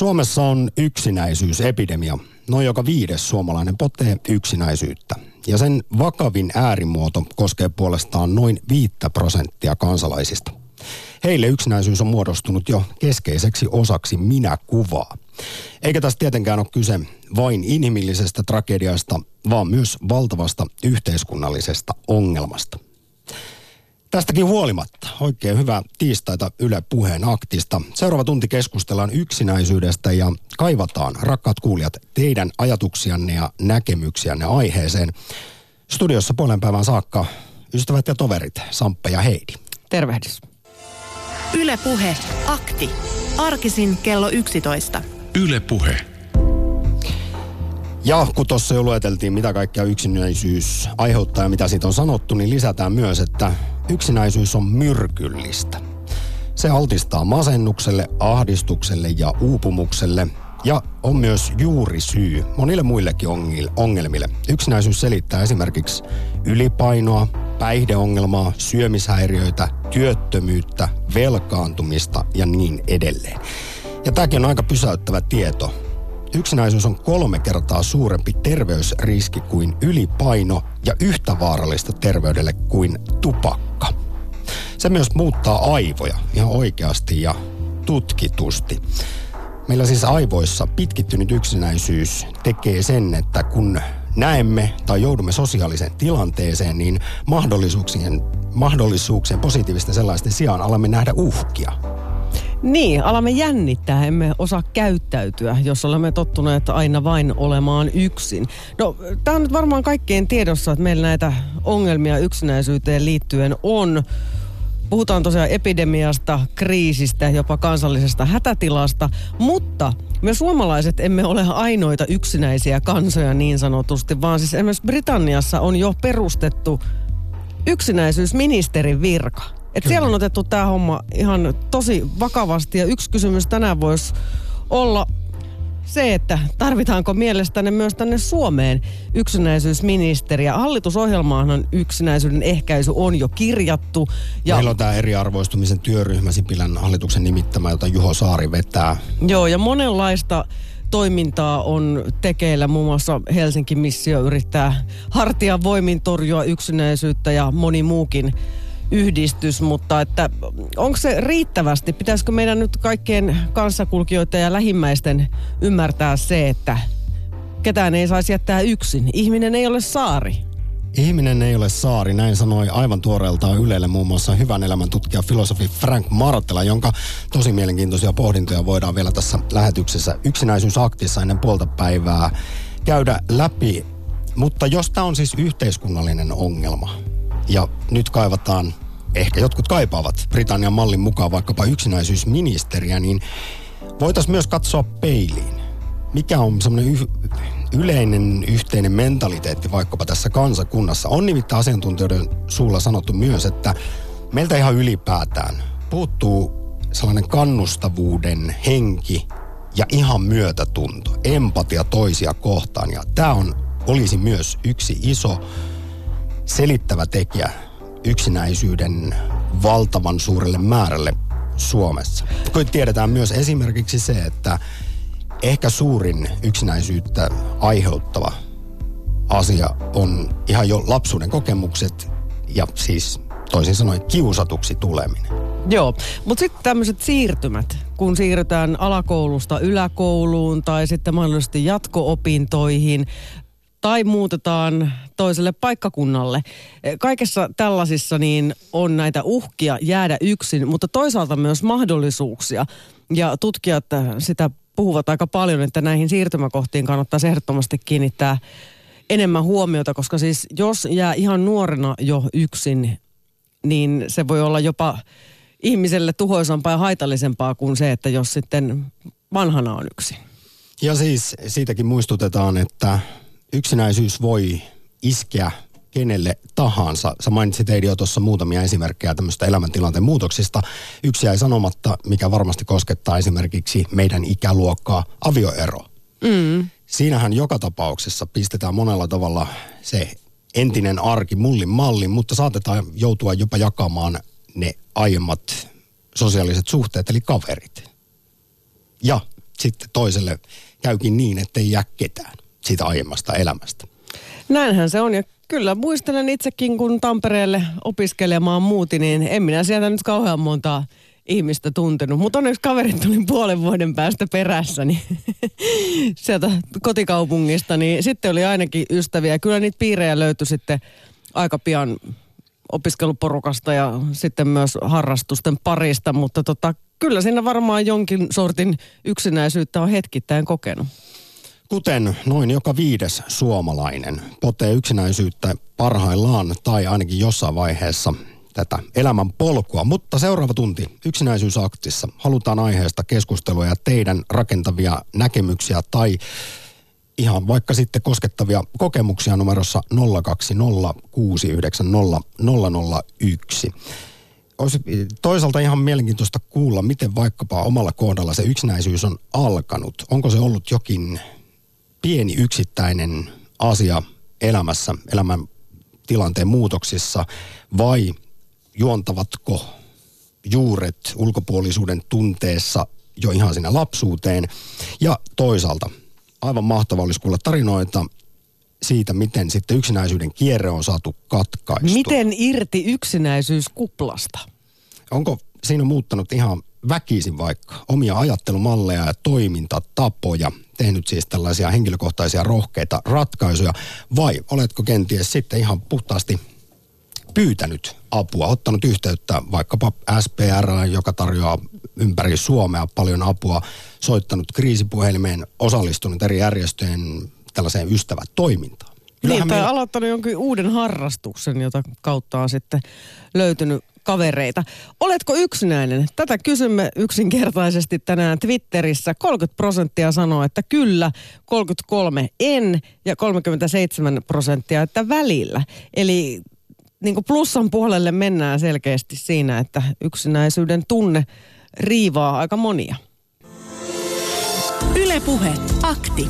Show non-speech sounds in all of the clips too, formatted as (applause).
Suomessa on yksinäisyysepidemia. Noin joka viides suomalainen potee yksinäisyyttä. Ja sen vakavin äärimuoto koskee puolestaan noin viittä prosenttia kansalaisista. Heille yksinäisyys on muodostunut jo keskeiseksi osaksi minä-kuvaa. Eikä tässä tietenkään ole kyse vain inhimillisestä tragediasta, vaan myös valtavasta yhteiskunnallisesta ongelmasta. Tästäkin huolimatta oikein hyvää tiistaita Yle Puheen aktista. Seuraava tunti keskustellaan yksinäisyydestä ja kaivataan, rakkaat kuulijat, teidän ajatuksianne ja näkemyksiänne aiheeseen. Studiossa puolen päivän saakka ystävät ja toverit, Samppe ja Heidi. Tervehdys. Yle Puhe, akti. Arkisin kello 11. Yle Puhe. Ja kun tuossa jo lueteltiin, mitä kaikkea yksinäisyys aiheuttaa ja mitä siitä on sanottu, niin lisätään myös, että yksinäisyys on myrkyllistä. Se altistaa masennukselle, ahdistukselle ja uupumukselle ja on myös juuri syy monille muillekin ongelmille. Yksinäisyys selittää esimerkiksi ylipainoa, päihdeongelmaa, syömishäiriöitä, työttömyyttä, velkaantumista ja niin edelleen. Ja tämäkin on aika pysäyttävä tieto. Yksinäisyys on kolme kertaa suurempi terveysriski kuin ylipaino ja yhtä vaarallista terveydelle kuin tupakka. Se myös muuttaa aivoja ihan oikeasti ja tutkitusti. Meillä siis aivoissa pitkittynyt yksinäisyys tekee sen, että kun näemme tai joudumme sosiaaliseen tilanteeseen, niin mahdollisuuksien, mahdollisuuksien positiivisten sellaisten sijaan alamme nähdä uhkia. Niin, alamme jännittää, emme osaa käyttäytyä, jos olemme tottuneet aina vain olemaan yksin. No, tämä on nyt varmaan kaikkien tiedossa, että meillä näitä ongelmia yksinäisyyteen liittyen on. Puhutaan tosiaan epidemiasta, kriisistä, jopa kansallisesta hätätilasta, mutta me suomalaiset emme ole ainoita yksinäisiä kansoja niin sanotusti, vaan siis esimerkiksi Britanniassa on jo perustettu yksinäisyysministerin virka. Et siellä on otettu tämä homma ihan tosi vakavasti ja yksi kysymys tänään voisi olla se, että tarvitaanko mielestäne myös tänne Suomeen yksinäisyysministeriä. Hallitusohjelmaahan yksinäisyyden ehkäisy on jo kirjattu. Ja... Meillä on tämä eriarvoistumisen työryhmä Sipilän hallituksen nimittämä, jota Juho Saari vetää. Joo, ja monenlaista toimintaa on tekeillä. Muun muassa Helsinki Missio yrittää hartia voimin torjua yksinäisyyttä ja moni muukin yhdistys, mutta että onko se riittävästi? Pitäisikö meidän nyt kaikkien kanssakulkijoiden ja lähimmäisten ymmärtää se, että ketään ei saisi jättää yksin? Ihminen ei ole saari. Ihminen ei ole saari, näin sanoi aivan tuoreeltaan Ylelle muun muassa hyvän elämän tutkija filosofi Frank Martela, jonka tosi mielenkiintoisia pohdintoja voidaan vielä tässä lähetyksessä yksinäisyysaktissa ennen puolta päivää käydä läpi. Mutta jos tämä on siis yhteiskunnallinen ongelma, ja nyt kaivataan, ehkä jotkut kaipaavat Britannian mallin mukaan vaikkapa yksinäisyysministeriä, niin voitaisiin myös katsoa peiliin. Mikä on semmoinen y- yleinen yhteinen mentaliteetti vaikkapa tässä kansakunnassa? On nimittäin asiantuntijoiden suulla sanottu myös, että meiltä ihan ylipäätään puuttuu sellainen kannustavuuden henki ja ihan myötätunto, empatia toisia kohtaan. Ja tämä on, olisi myös yksi iso selittävä tekijä yksinäisyyden valtavan suurelle määrälle Suomessa. Kun tiedetään myös esimerkiksi se, että ehkä suurin yksinäisyyttä aiheuttava asia on ihan jo lapsuuden kokemukset ja siis toisin sanoen kiusatuksi tuleminen. Joo, mutta sitten tämmöiset siirtymät, kun siirrytään alakoulusta yläkouluun tai sitten mahdollisesti jatko-opintoihin, tai muutetaan toiselle paikkakunnalle. Kaikessa tällaisissa niin on näitä uhkia jäädä yksin, mutta toisaalta myös mahdollisuuksia. Ja tutkijat sitä puhuvat aika paljon, että näihin siirtymäkohtiin kannattaa ehdottomasti kiinnittää enemmän huomiota, koska siis jos jää ihan nuorena jo yksin, niin se voi olla jopa ihmiselle tuhoisampaa ja haitallisempaa kuin se, että jos sitten vanhana on yksin. Ja siis siitäkin muistutetaan, että yksinäisyys voi iskeä kenelle tahansa. Sä mainitsit Eidi jo tuossa muutamia esimerkkejä tämmöistä elämäntilanteen muutoksista. Yksi jäi sanomatta, mikä varmasti koskettaa esimerkiksi meidän ikäluokkaa, avioero. Mm. Siinähän joka tapauksessa pistetään monella tavalla se entinen arki mullin mallin, mutta saatetaan joutua jopa jakamaan ne aiemmat sosiaaliset suhteet, eli kaverit. Ja sitten toiselle käykin niin, ettei jää ketään siitä aiemmasta elämästä. Näinhän se on ja kyllä muistelen itsekin, kun Tampereelle opiskelemaan muuti, niin en minä sieltä nyt kauhean montaa ihmistä tuntenut. Mutta onneksi kaverit tuli puolen vuoden päästä perässä niin (laughs) sieltä kotikaupungista, niin sitten oli ainakin ystäviä. Kyllä niitä piirejä löytyi sitten aika pian opiskeluporukasta ja sitten myös harrastusten parista, mutta tota, kyllä siinä varmaan jonkin sortin yksinäisyyttä on hetkittäin kokenut. Kuten noin joka viides suomalainen potee yksinäisyyttä parhaillaan tai ainakin jossain vaiheessa tätä elämän polkua. Mutta seuraava tunti yksinäisyysaktissa halutaan aiheesta keskustelua ja teidän rakentavia näkemyksiä tai ihan vaikka sitten koskettavia kokemuksia numerossa 020690001. Olisi toisaalta ihan mielenkiintoista kuulla, miten vaikkapa omalla kohdalla se yksinäisyys on alkanut. Onko se ollut jokin pieni yksittäinen asia elämässä, elämän tilanteen muutoksissa vai juontavatko juuret ulkopuolisuuden tunteessa jo ihan sinne lapsuuteen. Ja toisaalta aivan mahtava olisi kuulla tarinoita siitä, miten sitten yksinäisyyden kierre on saatu katkaistua. Miten irti yksinäisyyskuplasta? Onko siinä muuttanut ihan väkisin vaikka omia ajattelumalleja ja toimintatapoja, tehnyt siis tällaisia henkilökohtaisia rohkeita ratkaisuja, vai oletko kenties sitten ihan puhtaasti pyytänyt apua, ottanut yhteyttä vaikkapa SPR, joka tarjoaa ympäri Suomea paljon apua, soittanut kriisipuhelimeen, osallistunut eri järjestöjen tällaiseen ystävätoimintaan. Niin, tai meillä... aloittanut jonkin uuden harrastuksen, jota kautta on sitten löytynyt kavereita. Oletko yksinäinen? Tätä kysymme yksinkertaisesti tänään Twitterissä. 30 prosenttia sanoo, että kyllä, 33 en ja 37 prosenttia, että välillä. Eli niin kuin plussan puolelle mennään selkeästi siinä, että yksinäisyyden tunne riivaa aika monia. Ylepuhe akti.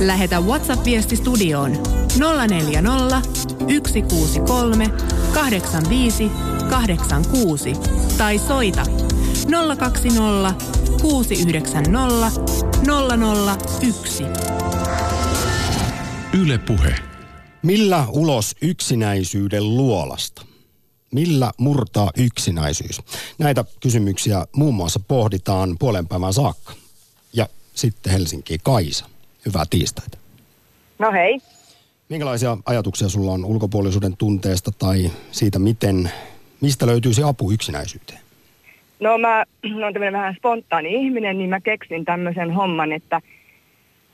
Lähetä WhatsApp-viesti studioon 040 163 85 86 tai soita 020 690 001. Ylepuhe. Millä ulos yksinäisyyden luolasta? Millä murtaa yksinäisyys? Näitä kysymyksiä muun muassa pohditaan puolen päivän saakka. Sitten Helsinki Kaisa. Hyvää tiistaita. No hei. Minkälaisia ajatuksia sulla on ulkopuolisuuden tunteesta tai siitä, miten, mistä löytyisi apu yksinäisyyteen? No mä olen tämmöinen vähän spontaani ihminen, niin mä keksin tämmöisen homman, että –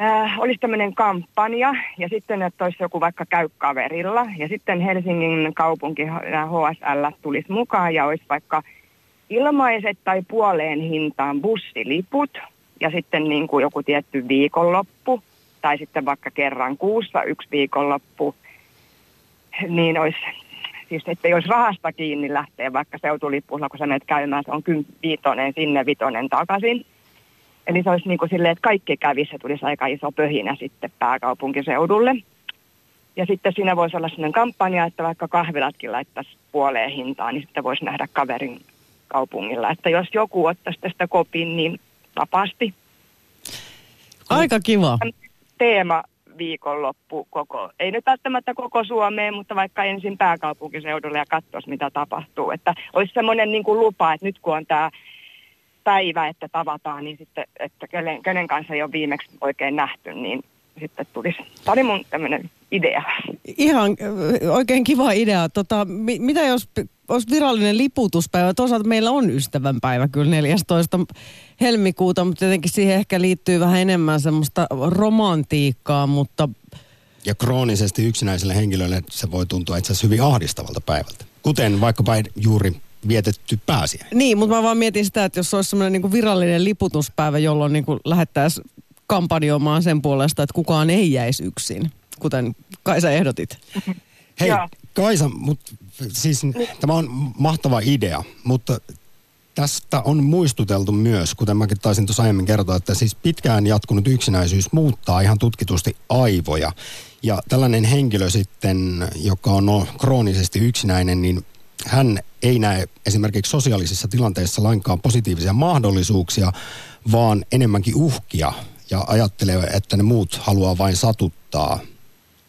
äh, olisi tämmöinen kampanja ja sitten, että olisi joku vaikka käy kaverilla ja sitten Helsingin kaupunki HSL tulisi mukaan ja olisi vaikka ilmaiset tai puoleen hintaan bussiliput ja sitten niin kuin joku tietty viikonloppu tai sitten vaikka kerran kuussa yksi viikonloppu, niin olisi siis ei olisi rahasta kiinni lähteä vaikka seutulippuilla, kun sä menet käymään, se on viitonen sinne, vitonen takaisin. Eli se olisi niin kuin silleen, että kaikki kävisi, se tulisi aika iso pöhinä sitten pääkaupunkiseudulle. Ja sitten siinä voisi olla sellainen kampanja, että vaikka kahvilatkin laittaisi puoleen hintaan, niin sitten voisi nähdä kaverin kaupungilla. Että jos joku ottaisi tästä kopin, niin vapaasti. Aika kiva. Teema viikonloppu koko, ei nyt välttämättä koko Suomeen, mutta vaikka ensin pääkaupunkiseudulle ja katsoisi, mitä tapahtuu. Että olisi semmoinen niin kuin lupa, että nyt kun on tämä päivä, että tavataan, niin sitten, että kenen, kenen kanssa ei ole viimeksi oikein nähty, niin sitten tulisi. Tämä oli mun tämmöinen idea. Ihan oikein kiva idea. Tota, mi, mitä jos olisi virallinen liputuspäivä? Toisaalta meillä on ystävänpäivä kyllä 14. helmikuuta, mutta tietenkin siihen ehkä liittyy vähän enemmän semmoista romantiikkaa, mutta... Ja kroonisesti yksinäiselle henkilölle se voi tuntua itse asiassa hyvin ahdistavalta päivältä. Kuten vaikkapa juuri vietetty pääsiä. Niin, mutta mä vaan mietin sitä, että jos olisi semmoinen niin virallinen liputuspäivä, jolloin niin lähettäisiin kampanjoimaan sen puolesta, että kukaan ei jäisi yksin, kuten Kaisa ehdotit. Hei, Kaisa, mut, siis tämä on mahtava idea, mutta tästä on muistuteltu myös, kuten mäkin taisin tuossa aiemmin kertoa, että siis pitkään jatkunut yksinäisyys muuttaa ihan tutkitusti aivoja. Ja tällainen henkilö sitten, joka on no, kroonisesti yksinäinen, niin hän ei näe esimerkiksi sosiaalisissa tilanteissa lainkaan positiivisia mahdollisuuksia, vaan enemmänkin uhkia ja ajattelee, että ne muut haluaa vain satuttaa,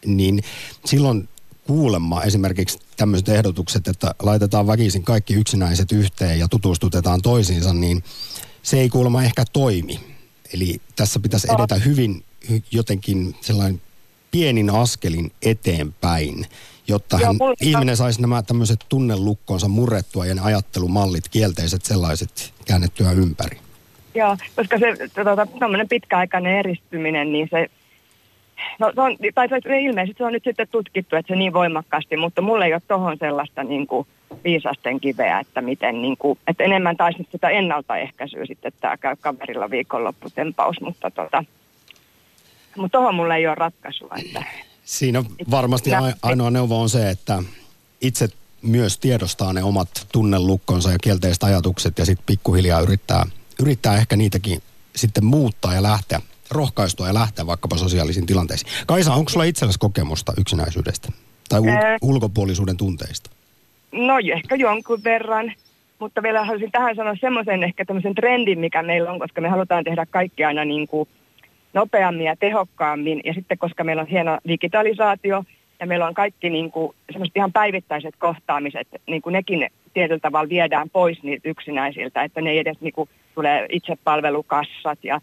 niin silloin kuulemma esimerkiksi tämmöiset ehdotukset, että laitetaan väkisin kaikki yksinäiset yhteen ja tutustutetaan toisiinsa, niin se ei kuulemma ehkä toimi. Eli tässä pitäisi edetä hyvin jotenkin sellainen pienin askelin eteenpäin, jotta hän, Joo, ihminen saisi nämä tämmöiset tunnelukkonsa murrettua ja ne ajattelumallit, kielteiset sellaiset, käännettyä ympäri. Joo, koska se tuota, pitkäaikainen eristyminen, niin se No, on, tai se, ilmeisesti se on nyt sitten tutkittu, että se niin voimakkaasti, mutta mulla ei ole tuohon sellaista niin kuin, viisasten kiveä, että miten, niin kuin, että enemmän taisi sitä ennaltaehkäisyä sitten, tämä käy kaverilla viikonlopputempaus, mutta tota, mutta tuohon mulla ei ole ratkaisua. Että... Siinä varmasti ainoa neuvo on se, että itse myös tiedostaa ne omat tunnelukkonsa ja kielteiset ajatukset ja sitten pikkuhiljaa yrittää, yrittää ehkä niitäkin sitten muuttaa ja lähteä rohkaistua ja lähteä vaikkapa sosiaalisiin tilanteisiin. Kaisa, onko sulla itsellesi kokemusta yksinäisyydestä tai ul- Ää... ulkopuolisuuden tunteista? No ehkä jonkun verran, mutta vielä haluaisin tähän sanoa semmoisen ehkä tämmöisen trendin, mikä meillä on, koska me halutaan tehdä kaikki aina niin kuin nopeammin ja tehokkaammin. Ja sitten koska meillä on hieno digitalisaatio ja meillä on kaikki niin kuin, semmoiset ihan päivittäiset kohtaamiset, niin kuin nekin tietyllä tavalla viedään pois niiltä yksinäisiltä, että ne ei edes niin kuin, tulee itsepalvelukassat ja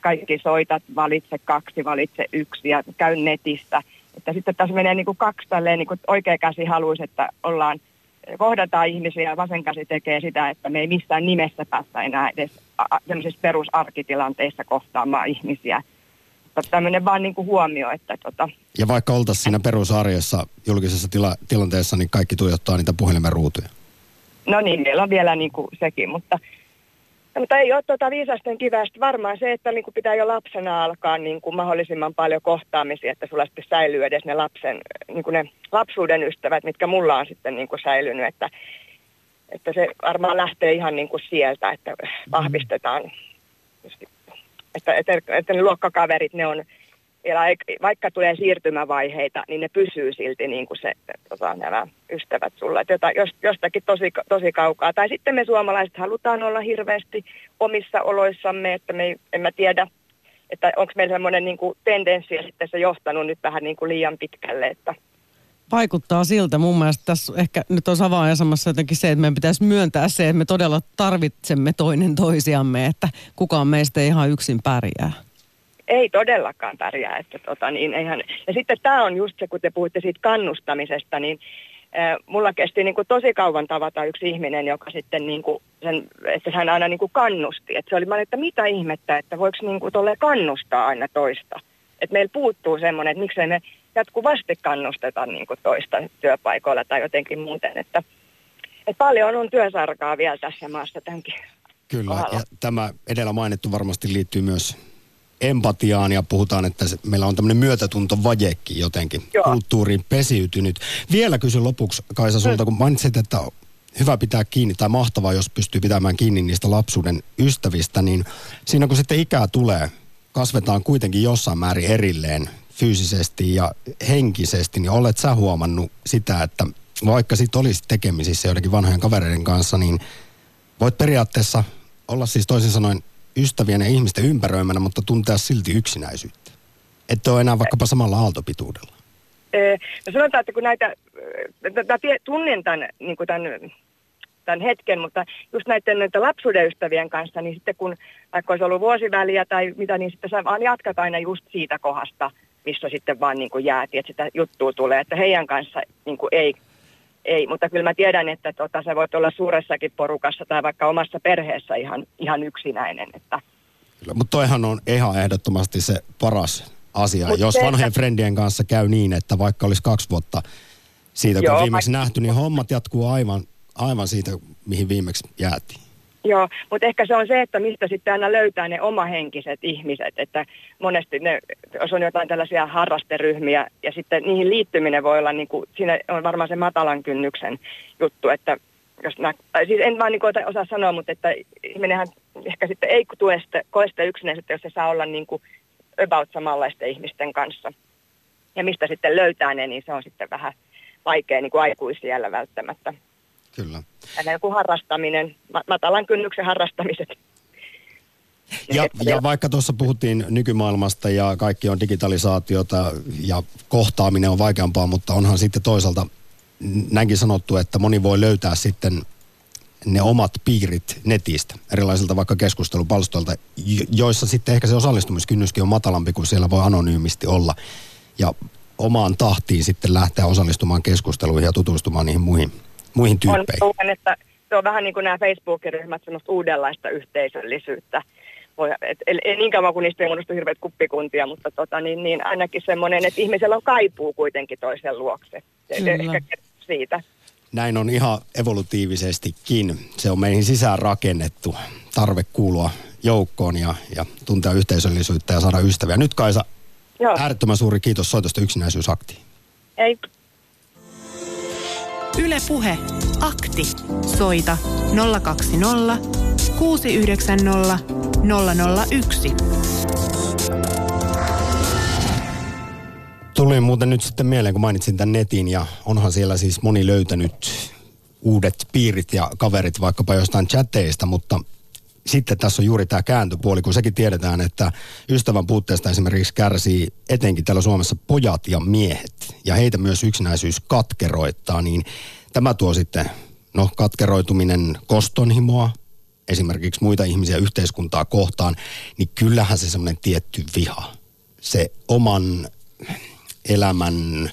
kaikki soitat, valitse kaksi, valitse yksi ja käy netissä. Että sitten tässä menee niin kuin kaksi tälleen, niin kuin oikea käsi haluaisi, että ollaan, kohdataan ihmisiä ja vasen käsi tekee sitä, että me ei missään nimessä päästä enää edes tämmöisissä perusarkitilanteissa kohtaamaan ihmisiä. Mutta tämmöinen vaan niin kuin huomio, että tota... Ja vaikka oltaisiin siinä perusarjessa julkisessa tila- tilanteessa, niin kaikki tuijottaa niitä puhelimen ruutuja. No niin, meillä on vielä niin kuin sekin, mutta No, mutta ei ole tuota viisasten kivästä. Varmaan se, että niin kuin pitää jo lapsena alkaa niin kuin mahdollisimman paljon kohtaamisia, että sulla sitten säilyy edes ne, lapsen, niin kuin ne lapsuuden ystävät, mitkä mulla on sitten niin kuin säilynyt. Että, että se varmaan lähtee ihan niin kuin sieltä, että vahvistetaan, että, että, että ne luokkakaverit, ne on vielä, vaikka tulee siirtymävaiheita, niin ne pysyy silti niin kuin se, tota, nämä ystävät sulla. Että jota, jos, jostakin tosi, tosi kaukaa. Tai sitten me suomalaiset halutaan olla hirveästi omissa oloissamme, että me ei, en mä tiedä, että onko meillä semmoinen niin kuin tendenssi sitten se johtanut nyt vähän niin kuin liian pitkälle, että Vaikuttaa siltä. Mun mielestä tässä ehkä nyt on avainasemassa jotenkin se, että meidän pitäisi myöntää se, että me todella tarvitsemme toinen toisiamme, että kukaan meistä ei ihan yksin pärjää ei todellakaan pärjää. Että tota, niin eihän. Ja sitten tämä on just se, kun te puhutte siitä kannustamisesta, niin äh, mulla kesti niin kuin tosi kauan tavata yksi ihminen, joka sitten niin kuin sen, että hän aina niin kuin kannusti. Että se oli, mä että mitä ihmettä, että voiko niin kuin kannustaa aina toista. Että meillä puuttuu semmoinen, että miksei me jatkuvasti kannusteta niin kuin toista työpaikoilla tai jotenkin muuten. Että, että paljon on työsarkaa vielä tässä maassa tämänkin Kyllä, kohdalla. ja tämä edellä mainittu varmasti liittyy myös empatiaan ja puhutaan, että se, meillä on tämmöinen myötätuntovajekin jotenkin Joo. kulttuuriin pesiytynyt. Vielä kysyn lopuksi Kaisa sulta, kun mainitsit, että hyvä pitää kiinni tai mahtavaa, jos pystyy pitämään kiinni niistä lapsuuden ystävistä, niin siinä kun sitten ikää tulee, kasvetaan kuitenkin jossain määrin erilleen fyysisesti ja henkisesti, niin olet sä huomannut sitä, että vaikka sitten olisi tekemisissä joidenkin vanhojen kavereiden kanssa, niin voit periaatteessa olla siis toisin sanoen ystävien ja ihmisten ympäröimänä, mutta tuntea silti yksinäisyyttä? Että ole enää vaikkapa samalla aaltopituudella. No sanotaan, että kun näitä, tunnen tämän, niin kuin tämän, tämän hetken, mutta just näiden näitä lapsuuden ystävien kanssa, niin sitten kun vaikka olisi ollut vuosiväliä tai mitä, niin sitten sä vaan jatkat aina just siitä kohdasta, missä sitten vaan niin kuin jäätiin, että sitä juttua tulee, että heidän kanssa niin kuin ei ei, mutta kyllä mä tiedän, että tota, sä voit olla suuressakin porukassa tai vaikka omassa perheessä ihan, ihan yksinäinen. Että. Kyllä, mutta toihan on ihan ehdottomasti se paras asia. Mut Jos vanhojen että... frendien kanssa käy niin, että vaikka olisi kaksi vuotta siitä, kun Joo, viimeksi mä... nähty, niin hommat jatkuu aivan, aivan siitä, mihin viimeksi jäätiin. Joo, mutta ehkä se on se, että mistä sitten aina löytää ne omahenkiset ihmiset, että monesti ne, jos on jotain tällaisia harrasteryhmiä ja sitten niihin liittyminen voi olla, niin kuin, siinä on varmaan se matalan kynnyksen juttu, että jos nää, tai siis en vaan niin osaa sanoa, mutta että ihminenhän ehkä sitten ei tue sitä, koe sitä yksinäisyyttä, jos se saa olla niin kuin about samanlaisten ihmisten kanssa. Ja mistä sitten löytää ne, niin se on sitten vähän vaikea niin kuin aikuisiellä välttämättä. Kyllä. Ja joku harrastaminen, matalan kynnyksen harrastamiset. Ja, ja vaikka tuossa puhuttiin nykymaailmasta ja kaikki on digitalisaatiota ja kohtaaminen on vaikeampaa, mutta onhan sitten toisaalta näinkin sanottu, että moni voi löytää sitten ne omat piirit netistä, erilaisilta vaikka keskustelupalstoilta, joissa sitten ehkä se osallistumiskynnyskin on matalampi, kuin siellä voi anonyymisti olla. Ja omaan tahtiin sitten lähteä osallistumaan keskusteluihin ja tutustumaan niihin muihin, muihin tyyppeihin. On, että se on vähän niin kuin nämä Facebook-ryhmät, semmoista uudenlaista yhteisöllisyyttä. Voi, et, et, ei niin kauan kuin niistä ei muodostu hirveät kuppikuntia, mutta tota, niin, niin ainakin semmoinen, että ihmisellä on kaipuu kuitenkin toisen luokse. Kyllä. Ehkä siitä. Näin on ihan evolutiivisestikin. Se on meihin sisään rakennettu tarve kuulua joukkoon ja, ja tuntea yhteisöllisyyttä ja saada ystäviä. Nyt Kaisa, Joo. äärettömän suuri kiitos soitosta yksinäisyysaktiin. Ei. Yle Puhe. Akti. Soita 020 690 001. Tuli muuten nyt sitten mieleen, kun mainitsin tämän netin ja onhan siellä siis moni löytänyt uudet piirit ja kaverit vaikkapa jostain chateista, mutta sitten tässä on juuri tämä kääntöpuoli, kun sekin tiedetään, että ystävän puutteesta esimerkiksi kärsii etenkin täällä Suomessa pojat ja miehet, ja heitä myös yksinäisyys katkeroittaa, niin tämä tuo sitten, no katkeroituminen kostonhimoa, esimerkiksi muita ihmisiä yhteiskuntaa kohtaan, niin kyllähän se semmoinen tietty viha, se oman elämän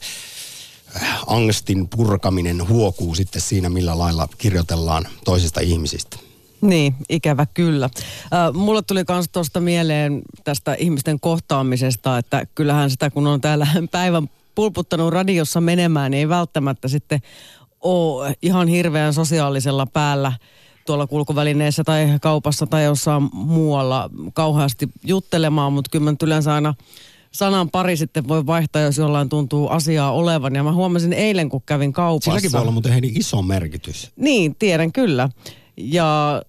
äh, angstin purkaminen huokuu sitten siinä, millä lailla kirjoitellaan toisista ihmisistä. Niin, ikävä kyllä. Äh, mulle tuli myös tuosta mieleen tästä ihmisten kohtaamisesta, että kyllähän sitä kun on täällä (laughs) päivän pulputtanut radiossa menemään, niin ei välttämättä sitten ole ihan hirveän sosiaalisella päällä tuolla kulkuvälineessä tai kaupassa tai jossain muualla kauheasti juttelemaan, mutta kyllä mä yleensä aina sanan pari sitten voi vaihtaa, jos jollain tuntuu asiaa olevan. Ja mä huomasin eilen, kun kävin kaupassa. Silläkin voi olla muuten heidän iso merkitys. Niin, tiedän kyllä. Ja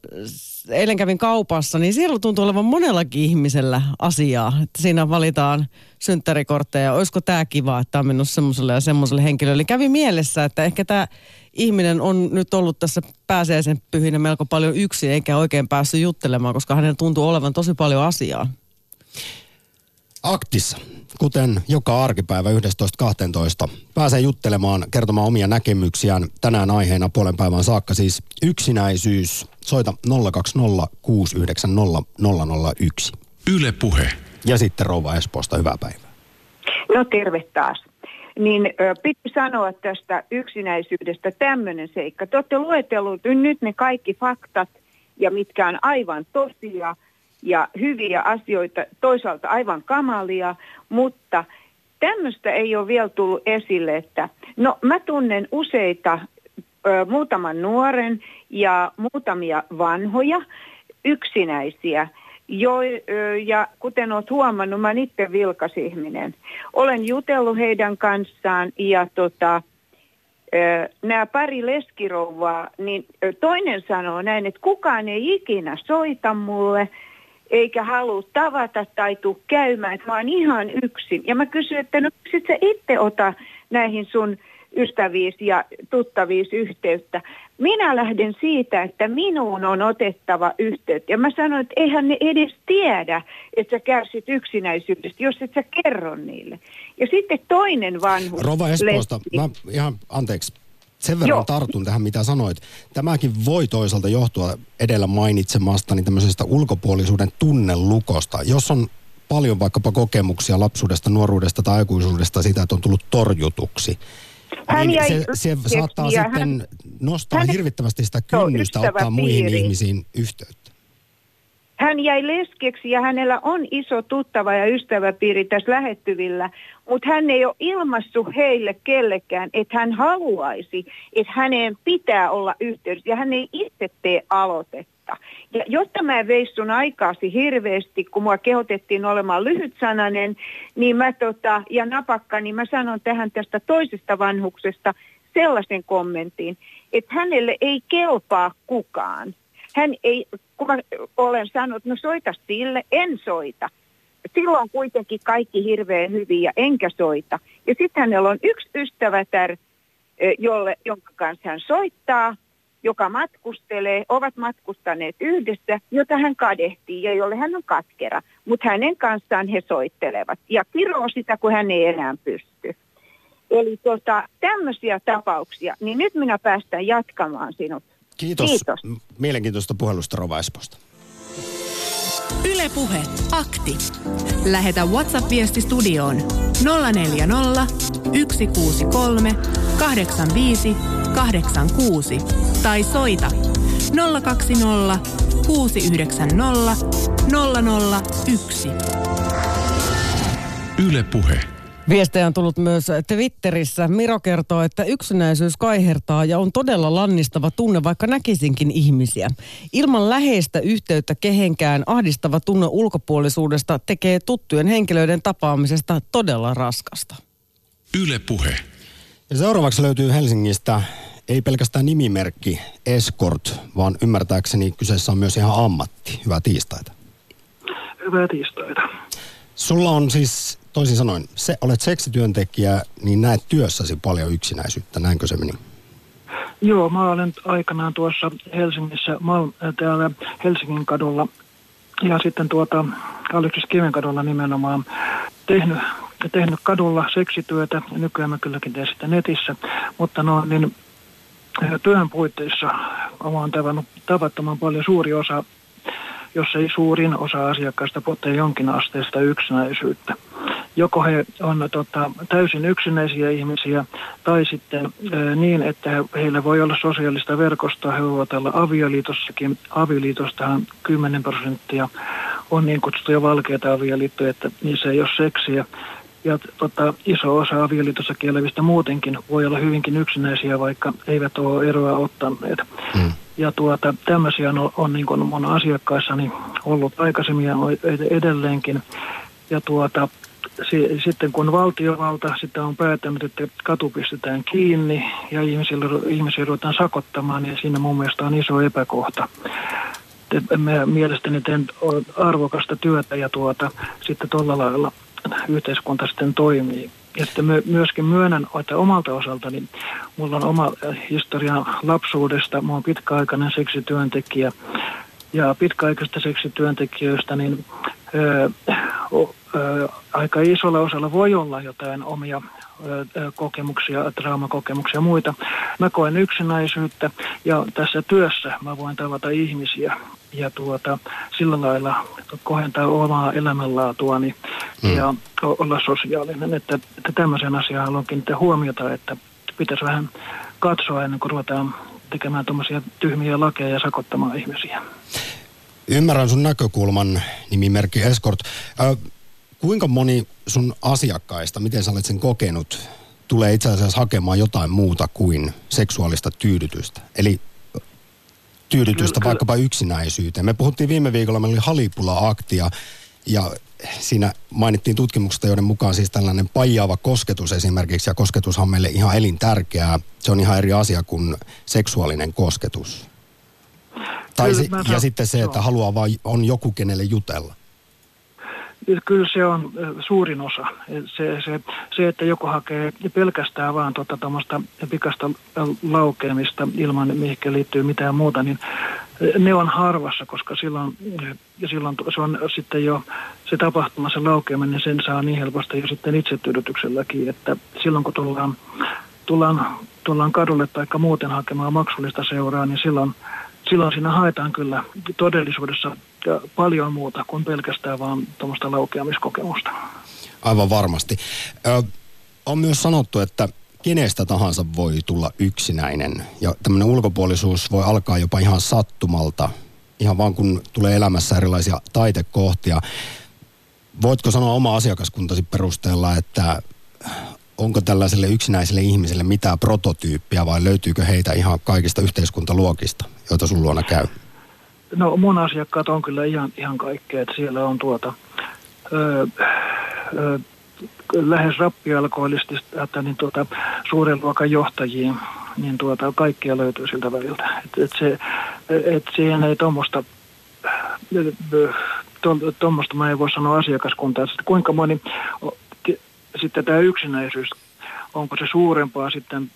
eilen kävin kaupassa, niin siellä tuntuu olevan monellakin ihmisellä asiaa. Että siinä valitaan synttärikortteja. Olisiko tämä kiva, että tämä on mennyt semmoiselle ja semmoiselle henkilölle. Eli kävi mielessä, että ehkä tämä ihminen on nyt ollut tässä pääseisen pyhinä melko paljon yksin, eikä oikein päässyt juttelemaan, koska hänellä tuntuu olevan tosi paljon asiaa. Aktissa, kuten joka arkipäivä 11.12. Pääsee juttelemaan, kertomaan omia näkemyksiään tänään aiheena puolen päivän saakka. Siis yksinäisyys. Soita 020690001. Yle Puhe. Ja sitten Rouva Espoosta, hyvää päivää. No terve taas. Niin piti sanoa tästä yksinäisyydestä tämmöinen seikka. Te olette luetellut nyt ne kaikki faktat ja mitkä on aivan tosia ja hyviä asioita, toisaalta aivan kamalia, mutta tämmöistä ei ole vielä tullut esille, että no mä tunnen useita, ö, muutaman nuoren ja muutamia vanhoja yksinäisiä, jo, ja kuten olet huomannut, mä itse vilkas ihminen. Olen jutellut heidän kanssaan ja tota, nämä pari leskirouvaa, niin toinen sanoo näin, että kukaan ei ikinä soita mulle, eikä halua tavata tai tuu käymään, että mä oon ihan yksin. Ja mä kysyin, että no sit sä itse ota näihin sun ystäviisi ja tuttaviisi yhteyttä. Minä lähden siitä, että minuun on otettava yhteyttä. Ja mä sanoin, että eihän ne edes tiedä, että sä kärsit yksinäisyydestä, jos et sä kerro niille. Ja sitten toinen vanhus. Rova Espoosta, mä ihan, anteeksi, sen verran Joo. tartun tähän, mitä sanoit. Tämäkin voi toisaalta johtua edellä mainitsemastani tämmöisestä ulkopuolisuuden tunnelukosta. Jos on paljon vaikkapa kokemuksia lapsuudesta, nuoruudesta tai aikuisuudesta siitä, että on tullut torjutuksi, hän niin se, se saattaa sitten hän, nostaa hän, hirvittävästi sitä kynnystä ottaa muihin ihmisiin yhteyttä. Hän jäi leskeksi ja hänellä on iso tuttava ja ystäväpiiri tässä lähettyvillä, mutta hän ei ole ilmassut heille kellekään, että hän haluaisi, että hänen pitää olla yhteydessä ja hän ei itse tee aloitetta. Ja jotta mä veis sun aikaasi hirveästi, kun mua kehotettiin olemaan lyhytsanainen niin mä tota, ja napakka, niin mä sanon tähän tästä toisesta vanhuksesta sellaisen kommentin, että hänelle ei kelpaa kukaan hän ei, kun mä olen sanonut, no soita sille, en soita. Silloin kuitenkin kaikki hirveän hyviä, enkä soita. Ja sitten hänellä on yksi ystävätär, jolle, jonka kanssa hän soittaa. joka matkustelee, ovat matkustaneet yhdessä, jota hän kadehtii ja jolle hän on katkera. Mutta hänen kanssaan he soittelevat ja kiroo sitä, kun hän ei enää pysty. Eli tota, tämmöisiä tapauksia, niin nyt minä päästän jatkamaan sinut. Kiitos. Kiitos. Mielenkiintoista puhelusta Rova Esposta. Ylepuhe akti. Lähetä WhatsApp-viesti studioon 040 163 85 86 tai soita 020 690 001. Ylepuhe. Viestejä on tullut myös Twitterissä. Miro kertoo, että yksinäisyys kaihertaa ja on todella lannistava tunne, vaikka näkisinkin ihmisiä. Ilman läheistä yhteyttä kehenkään ahdistava tunne ulkopuolisuudesta tekee tuttujen henkilöiden tapaamisesta todella raskasta. Ylepuhe. Ja seuraavaksi löytyy Helsingistä ei pelkästään nimimerkki Escort, vaan ymmärtääkseni kyseessä on myös ihan ammatti. Hyvää tiistaita. Hyvää tiistaita. Sulla on siis, toisin sanoen, se, olet seksityöntekijä, niin näet työssäsi paljon yksinäisyyttä, näinkö se meni? Joo, mä olen aikanaan tuossa Helsingissä, äh, täällä Helsingin kadulla ja sitten tuota Aleksis kadulla nimenomaan tehnyt, tehnyt kadulla seksityötä. Nykyään mä kylläkin teen sitä netissä, mutta no niin äh, työn puitteissa olen tavannut tavattoman paljon suuri osa jos ei suurin osa asiakkaista potee jonkin asteesta yksinäisyyttä. Joko he on tota, täysin yksinäisiä ihmisiä tai sitten niin, että he, heillä voi olla sosiaalista verkostoa, he voivat olla avioliitossakin. Avioliitostahan 10 prosenttia on niin kutsuttuja valkeita avioliittoja, että niissä ei ole seksiä. Ja tota, iso osa avioliitossa kielevistä muutenkin voi olla hyvinkin yksinäisiä, vaikka eivät ole eroa ottaneet. Mm. Ja tuota, tämmöisiä on, on niin kuin mun asiakkaissani ollut aikaisemmin ja edelleenkin. Ja tuota, si, sitten kun valtiovalta sitten on päättänyt, että katu pistetään kiinni ja ihmisille, ihmisiä ruvetaan sakottamaan, niin siinä mun mielestä on iso epäkohta. Mä mielestäni teen arvokasta työtä ja tuota, sitten tuolla lailla yhteiskunta sitten toimii. Ja sitten myöskin myönnän, että omalta osaltani mulla on oma historia lapsuudesta. Mä oon pitkäaikainen seksityöntekijä ja pitkäaikaisista seksityöntekijöistä niin ö, ö, aika isolla osalla voi olla jotain omia ö, kokemuksia, traumakokemuksia ja muita. Mä koen yksinäisyyttä ja tässä työssä mä voin tavata ihmisiä ja tuota, sillä lailla kohentaa omaa elämänlaatuani mm. ja olla sosiaalinen. Että, että tämmöisen asiaan haluan kiinnittää huomiota, että pitäisi vähän katsoa ennen kuin ruvetaan tekemään tuommoisia tyhmiä lakeja ja sakottamaan ihmisiä. Ymmärrän sun näkökulman, nimimerkki Escort. Ö, kuinka moni sun asiakkaista, miten sä olet sen kokenut, tulee itse asiassa hakemaan jotain muuta kuin seksuaalista tyydytystä? Eli tyydytystä kyllä, vaikkapa yksinäisyyteen. Me puhuttiin viime viikolla, meillä oli Halipula-akti ja, ja siinä mainittiin tutkimuksesta, joiden mukaan siis tällainen pajaava kosketus esimerkiksi, ja kosketushan on meille ihan elintärkeää. Se on ihan eri asia kuin seksuaalinen kosketus. Tai se, ja sitten se, että haluaa vain, on joku kenelle jutella. Kyllä se on suurin osa. Se, se, se että joku hakee pelkästään vaan tuota, pikasta laukeamista ilman mihinkä liittyy mitään muuta, niin ne on harvassa, koska silloin, silloin se on sitten jo se tapahtuma, se laukeaminen, sen saa niin helposti jo sitten itsetyydytykselläkin, että silloin kun tullaan, tullaan, tullaan kadulle tai muuten hakemaan maksullista seuraa, niin silloin, silloin siinä haetaan kyllä todellisuudessa paljon muuta kuin pelkästään vaan tuommoista laukeamiskokemusta. Aivan varmasti. Ö, on myös sanottu, että kenestä tahansa voi tulla yksinäinen. Ja tämmöinen ulkopuolisuus voi alkaa jopa ihan sattumalta, ihan vaan kun tulee elämässä erilaisia taitekohtia. Voitko sanoa oma asiakaskuntasi perusteella, että onko tällaiselle yksinäiselle ihmiselle mitään prototyyppiä vai löytyykö heitä ihan kaikista yhteiskuntaluokista, joita sun luona käy? No mun asiakkaat on kyllä ihan, ihan kaikkea, että siellä on tuota, öö, öö, lähes rappialkoholistista niin tuota, suuren luokan johtajiin, niin tuota, kaikkia löytyy siltä väliltä. Et, et se, et siihen ei tuommoista tuommoista mä en voi sanoa asiakaskuntaa, että kuinka moni sitten tämä yksinäisyys, onko se suurempaa sitten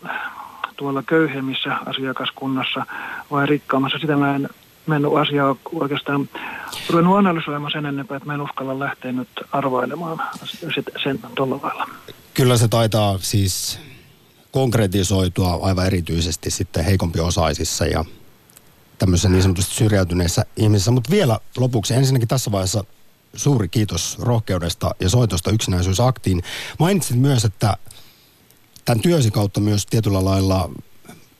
tuolla köyhemmissä asiakaskunnassa vai rikkaammassa. Sitä mä en mennyt asiaa oikeastaan ruvennut analysoimaan sen enempää, että mä en uskalla lähteä nyt arvailemaan sen tuolla lailla. Kyllä se taitaa siis konkretisoitua aivan erityisesti sitten heikompiosaisissa ja tämmöisissä niin sanotusti syrjäytyneissä ihmisissä. Mutta vielä lopuksi ensinnäkin tässä vaiheessa suuri kiitos rohkeudesta ja soitosta yksinäisyysaktiin. Mainitsit myös, että tämän työsi kautta myös tietyllä lailla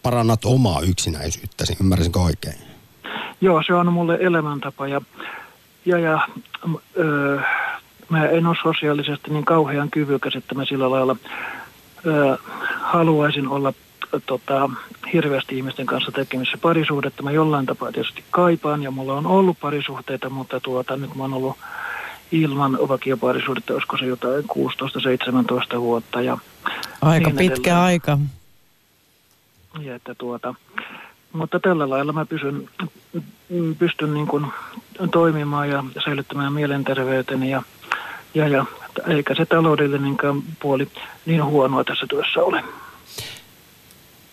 parannat omaa yksinäisyyttäsi. Ymmärsinkö oikein? Joo, se on mulle elämäntapa ja, ja, ja öö, mä en ole sosiaalisesti niin kauhean kyvykäs, että mä sillä lailla öö, haluaisin olla tota, hirveästi ihmisten kanssa tekemissä parisuhdetta. Mä jollain tapaa tietysti kaipaan ja mulla on ollut parisuhteita, mutta tuota, nyt mä oon ollut ilman vakioparisuudetta, olisiko se jotain 16-17 vuotta. Ja aika niin pitkä edelleen. aika. Ja että tuota, mutta tällä lailla mä pysyn, pystyn niin kuin toimimaan ja säilyttämään mielenterveyteni ja, ja, ja eikä se taloudellinenkaan puoli niin huonoa tässä työssä ole.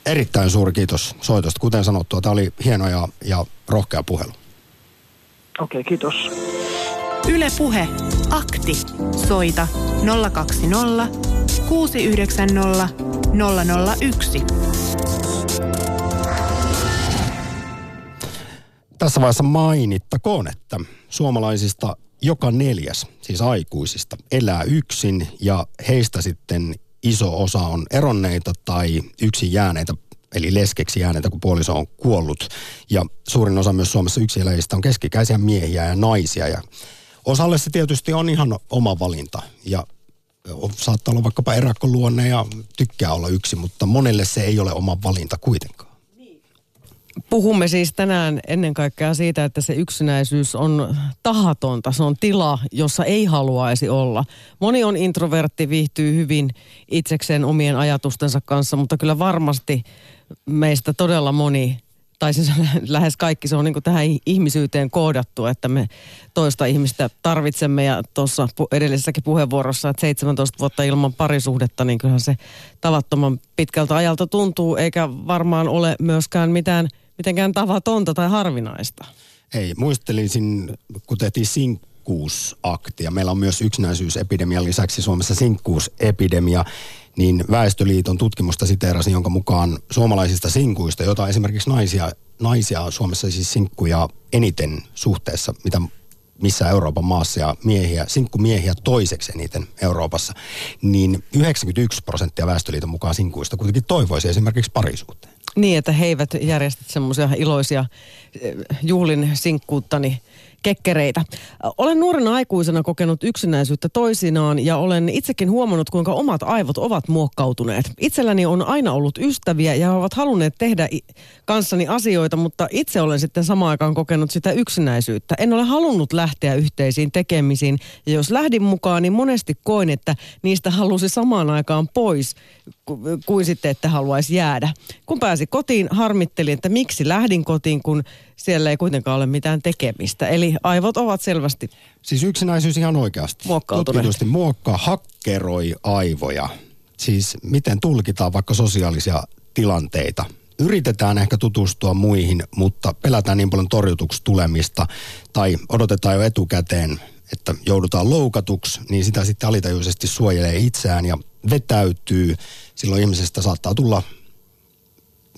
Erittäin suuri kiitos soitosta. Kuten sanottua, tämä oli hieno ja, ja rohkea puhelu. Okei, okay, kiitos. Yle Puhe. Akti. Soita 020 690 001. Tässä vaiheessa mainittakoon, että suomalaisista joka neljäs, siis aikuisista, elää yksin ja heistä sitten iso osa on eronneita tai yksin jääneitä, eli leskeksi jääneitä, kun puoliso on kuollut. Ja suurin osa myös Suomessa yksilöistä on keskikäisiä miehiä ja naisia. Ja osalle se tietysti on ihan oma valinta. Ja saattaa olla vaikkapa eräkkoluonne ja tykkää olla yksi, mutta monelle se ei ole oma valinta kuitenkaan. Puhumme siis tänään ennen kaikkea siitä, että se yksinäisyys on tahatonta. Se on tila, jossa ei haluaisi olla. Moni on introvertti, viihtyy hyvin itsekseen omien ajatustensa kanssa, mutta kyllä varmasti meistä todella moni, tai siis (laughs) lähes kaikki, se on niin tähän ihmisyyteen koodattu, että me toista ihmistä tarvitsemme. Ja tuossa edellisessäkin puheenvuorossa, että 17 vuotta ilman parisuhdetta, niin kyllähän se tavattoman pitkältä ajalta tuntuu, eikä varmaan ole myöskään mitään – mitenkään tavatonta tai harvinaista. Ei, muistelisin, kun tehtiin sinkkuusaktia. Meillä on myös yksinäisyysepidemian lisäksi Suomessa sinkkuusepidemia, niin Väestöliiton tutkimusta siteerasi, jonka mukaan suomalaisista sinkuista, jota esimerkiksi naisia, naisia Suomessa siis sinkkuja eniten suhteessa, mitä missä Euroopan maassa ja miehiä, sinkkumiehiä toiseksi eniten Euroopassa, niin 91 prosenttia Väestöliiton mukaan sinkuista kuitenkin toivoisi esimerkiksi parisuhteen. Niin, että he eivät järjestä semmoisia iloisia eh, juhlin sinkkuuttani kekkereitä. Olen nuorena aikuisena kokenut yksinäisyyttä toisinaan ja olen itsekin huomannut, kuinka omat aivot ovat muokkautuneet. Itselläni on aina ollut ystäviä ja he ovat halunneet tehdä kanssani asioita, mutta itse olen sitten samaan aikaan kokenut sitä yksinäisyyttä. En ole halunnut lähteä yhteisiin tekemisiin ja jos lähdin mukaan, niin monesti koin, että niistä halusi samaan aikaan pois kuin sitten, että haluaisi jäädä. Kun pääsi kotiin, harmittelin, että miksi lähdin kotiin, kun siellä ei kuitenkaan ole mitään tekemistä. Eli aivot ovat selvästi Siis yksinäisyys ihan oikeasti. Tutkitusti muokkaa, hakkeroi aivoja. Siis miten tulkitaan vaikka sosiaalisia tilanteita. Yritetään ehkä tutustua muihin, mutta pelätään niin paljon torjutuksi tulemista. Tai odotetaan jo etukäteen, että joudutaan loukatuksi, niin sitä sitten alitajuisesti suojelee itseään ja vetäytyy. Silloin ihmisestä saattaa tulla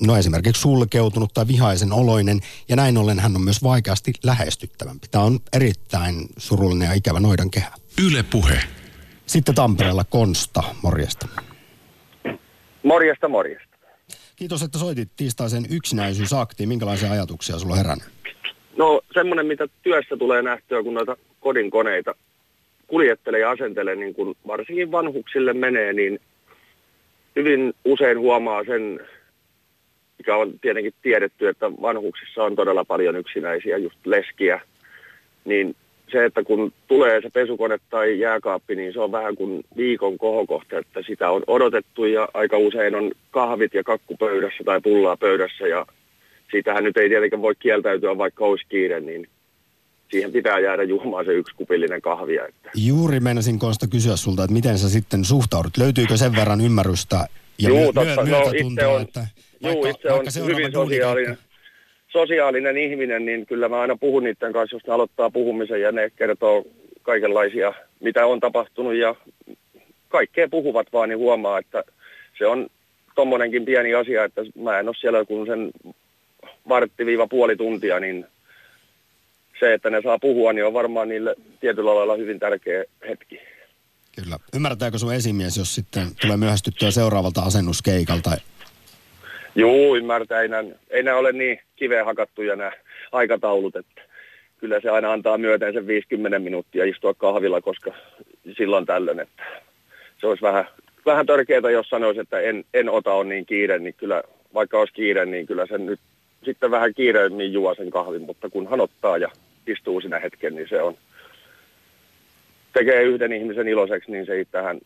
no esimerkiksi sulkeutunut tai vihaisen oloinen, ja näin ollen hän on myös vaikeasti lähestyttävämpi. Tämä on erittäin surullinen ja ikävä noidan kehä. Yle Puhe. Sitten Tampereella Konsta, morjesta. Morjesta, morjesta. Kiitos, että soitit tiistaisen yksinäisyysaktiin. Minkälaisia ajatuksia sulla on herännyt? No semmoinen, mitä työssä tulee nähtyä, kun noita kodin koneita kuljettelee ja asentelee, niin kun varsinkin vanhuksille menee, niin hyvin usein huomaa sen mikä on tietenkin tiedetty, että vanhuksissa on todella paljon yksinäisiä, just leskiä, niin se, että kun tulee se pesukone tai jääkaappi, niin se on vähän kuin viikon kohokohta, että sitä on odotettu ja aika usein on kahvit ja kakku pöydässä tai pullaa pöydässä ja siitähän nyt ei tietenkään voi kieltäytyä, vaikka olisi kiire, niin siihen pitää jäädä juomaan se yksi kupillinen kahvia. Että. Juuri meinasin Konsta kysyä sulta, että miten sä sitten suhtaudut. Löytyykö sen verran ymmärrystä Ja Juu, myö- totta. myö- No, itse on- että Vaikka- itse on hyvin sosiaalinen, sosiaalinen ihminen, niin kyllä mä aina puhun niiden kanssa, jos ne aloittaa puhumisen ja ne kertoo kaikenlaisia, mitä on tapahtunut ja kaikkea puhuvat vaan, niin huomaa, että se on tommonenkin pieni asia, että mä en ole siellä kun sen vartti-viiva puoli tuntia, niin se, että ne saa puhua, niin on varmaan niille tietyllä lailla hyvin tärkeä hetki. Kyllä. Ymmärtääkö sun esimies, jos sitten tulee myöhästyttyä seuraavalta asennuskeikalta? Juu, ymmärtää. Ei nämä, ei ole niin kiveen hakattuja nämä aikataulut, että kyllä se aina antaa myöten sen 50 minuuttia istua kahvilla, koska silloin tällöin, että se olisi vähän, vähän törkeää, jos sanoisi, että en, en ota on niin kiire, niin kyllä vaikka olisi kiire, niin kyllä sen nyt sitten vähän kiireemmin juo sen kahvin, mutta kun hän ottaa ja istuu siinä hetken, niin se on, tekee yhden ihmisen iloiseksi, niin se tähän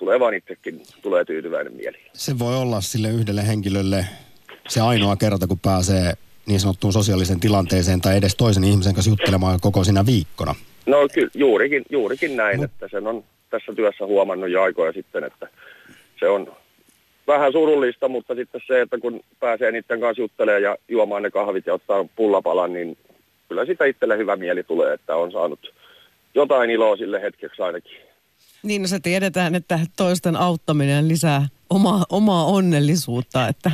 tulee vaan itsekin, tulee tyytyväinen mieli. Se voi olla sille yhdelle henkilölle se ainoa kerta, kun pääsee niin sanottuun sosiaaliseen tilanteeseen tai edes toisen ihmisen kanssa juttelemaan koko siinä viikkona. No kyllä, juurikin, juurikin näin, Mut- että sen on tässä työssä huomannut jo aikoja sitten, että se on vähän surullista, mutta sitten se, että kun pääsee niiden kanssa juttelemaan ja juomaan ne kahvit ja ottaa pullapalan, niin kyllä sitä itselle hyvä mieli tulee, että on saanut jotain iloa sille hetkeksi ainakin. Niin no se tiedetään, että toisten auttaminen lisää omaa, omaa onnellisuutta, että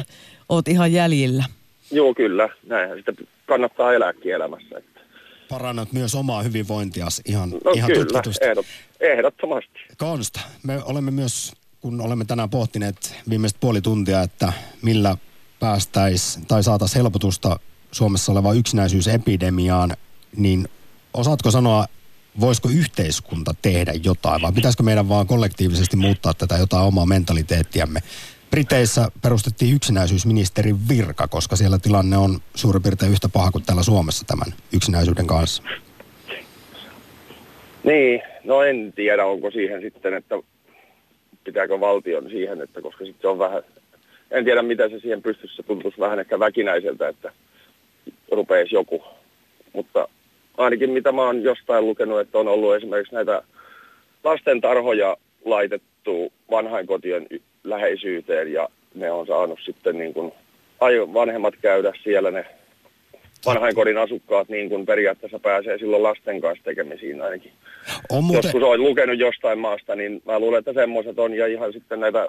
oot ihan jäljillä. Joo, kyllä. Näinhän sitä kannattaa elääkin elämässä. Että. Parannat myös omaa hyvinvointias ihan, No ihan kyllä, tutkitusti. ehdot, ehdottomasti. Konsta, me olemme myös, kun olemme tänään pohtineet viimeiset puoli tuntia, että millä päästäis tai saataisiin helpotusta Suomessa olevaan yksinäisyysepidemiaan, niin osaatko sanoa, voisiko yhteiskunta tehdä jotain vai pitäisikö meidän vaan kollektiivisesti muuttaa tätä jotain omaa mentaliteettiamme? Briteissä perustettiin yksinäisyysministerin virka, koska siellä tilanne on suurin piirtein yhtä paha kuin täällä Suomessa tämän yksinäisyyden kanssa. Niin, no en tiedä, onko siihen sitten, että pitääkö valtion siihen, että koska sitten se on vähän, en tiedä mitä se siihen pystyisi, se tuntuisi vähän ehkä väkinäiseltä, että rupeisi joku. Mutta ainakin mitä mä oon jostain lukenut, että on ollut esimerkiksi näitä lastentarhoja laitettu vanhainkotien läheisyyteen ja ne on saanut sitten niin kuin vanhemmat käydä siellä ne vanhainkodin asukkaat niin kuin periaatteessa pääsee silloin lasten kanssa tekemisiin ainakin. On muuten, Joskus olen lukenut jostain maasta, niin mä luulen, että semmoiset on ja ihan sitten näitä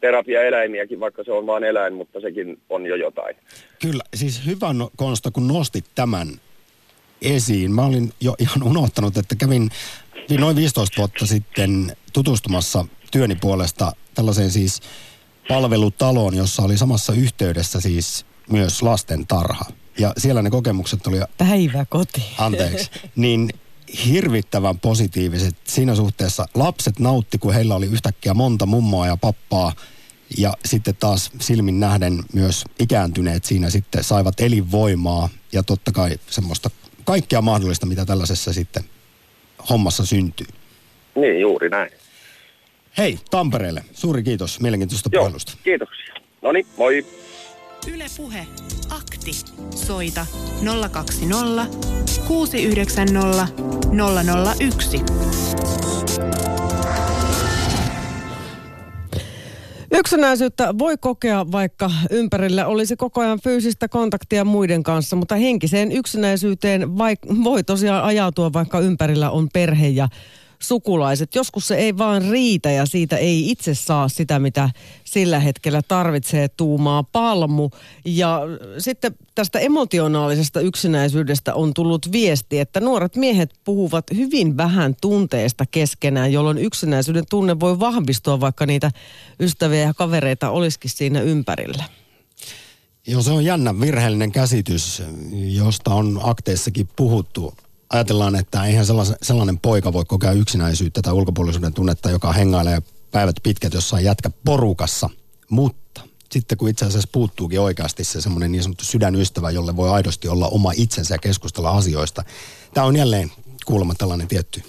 terapiaeläimiäkin, vaikka se on vain eläin, mutta sekin on jo jotain. Kyllä, siis hyvä Konsta, kun nostit tämän esiin. Mä olin jo ihan unohtanut, että kävin vi- noin 15 vuotta sitten tutustumassa työni puolesta tällaiseen siis palvelutaloon, jossa oli samassa yhteydessä siis myös lasten tarha. Ja siellä ne kokemukset oli, Päivä koti. anteeksi, niin hirvittävän positiiviset siinä suhteessa. Lapset nautti, kun heillä oli yhtäkkiä monta mummoa ja pappaa. Ja sitten taas silmin nähden myös ikääntyneet siinä sitten saivat elinvoimaa ja totta kai semmoista kaikkea mahdollista, mitä tällaisessa sitten hommassa syntyy. Niin, juuri näin. Hei, Tampereelle. Suuri kiitos mielenkiintoista Joo, puhelusta. kiitoksia. No niin, moi. Yle Puhe. Akti. Soita 020 690 001. Yksinäisyyttä voi kokea, vaikka ympärillä olisi koko ajan fyysistä kontaktia muiden kanssa, mutta henkiseen yksinäisyyteen vaik- voi tosiaan ajautua, vaikka ympärillä on perhe ja sukulaiset. Joskus se ei vaan riitä ja siitä ei itse saa sitä, mitä sillä hetkellä tarvitsee tuumaa palmu. Ja sitten tästä emotionaalisesta yksinäisyydestä on tullut viesti, että nuoret miehet puhuvat hyvin vähän tunteesta keskenään, jolloin yksinäisyyden tunne voi vahvistua, vaikka niitä ystäviä ja kavereita olisikin siinä ympärillä. Joo, se on jännä virheellinen käsitys, josta on akteissakin puhuttu. Ajatellaan, että eihän sellainen, poika voi kokea yksinäisyyttä tai ulkopuolisuuden tunnetta, joka hengailee päivät pitkät jossain jätkä porukassa. Mutta sitten kun itse asiassa puuttuukin oikeasti se semmoinen niin sanottu sydänystävä, jolle voi aidosti olla oma itsensä ja keskustella asioista. Tämä on jälleen kuulemma tällainen tietty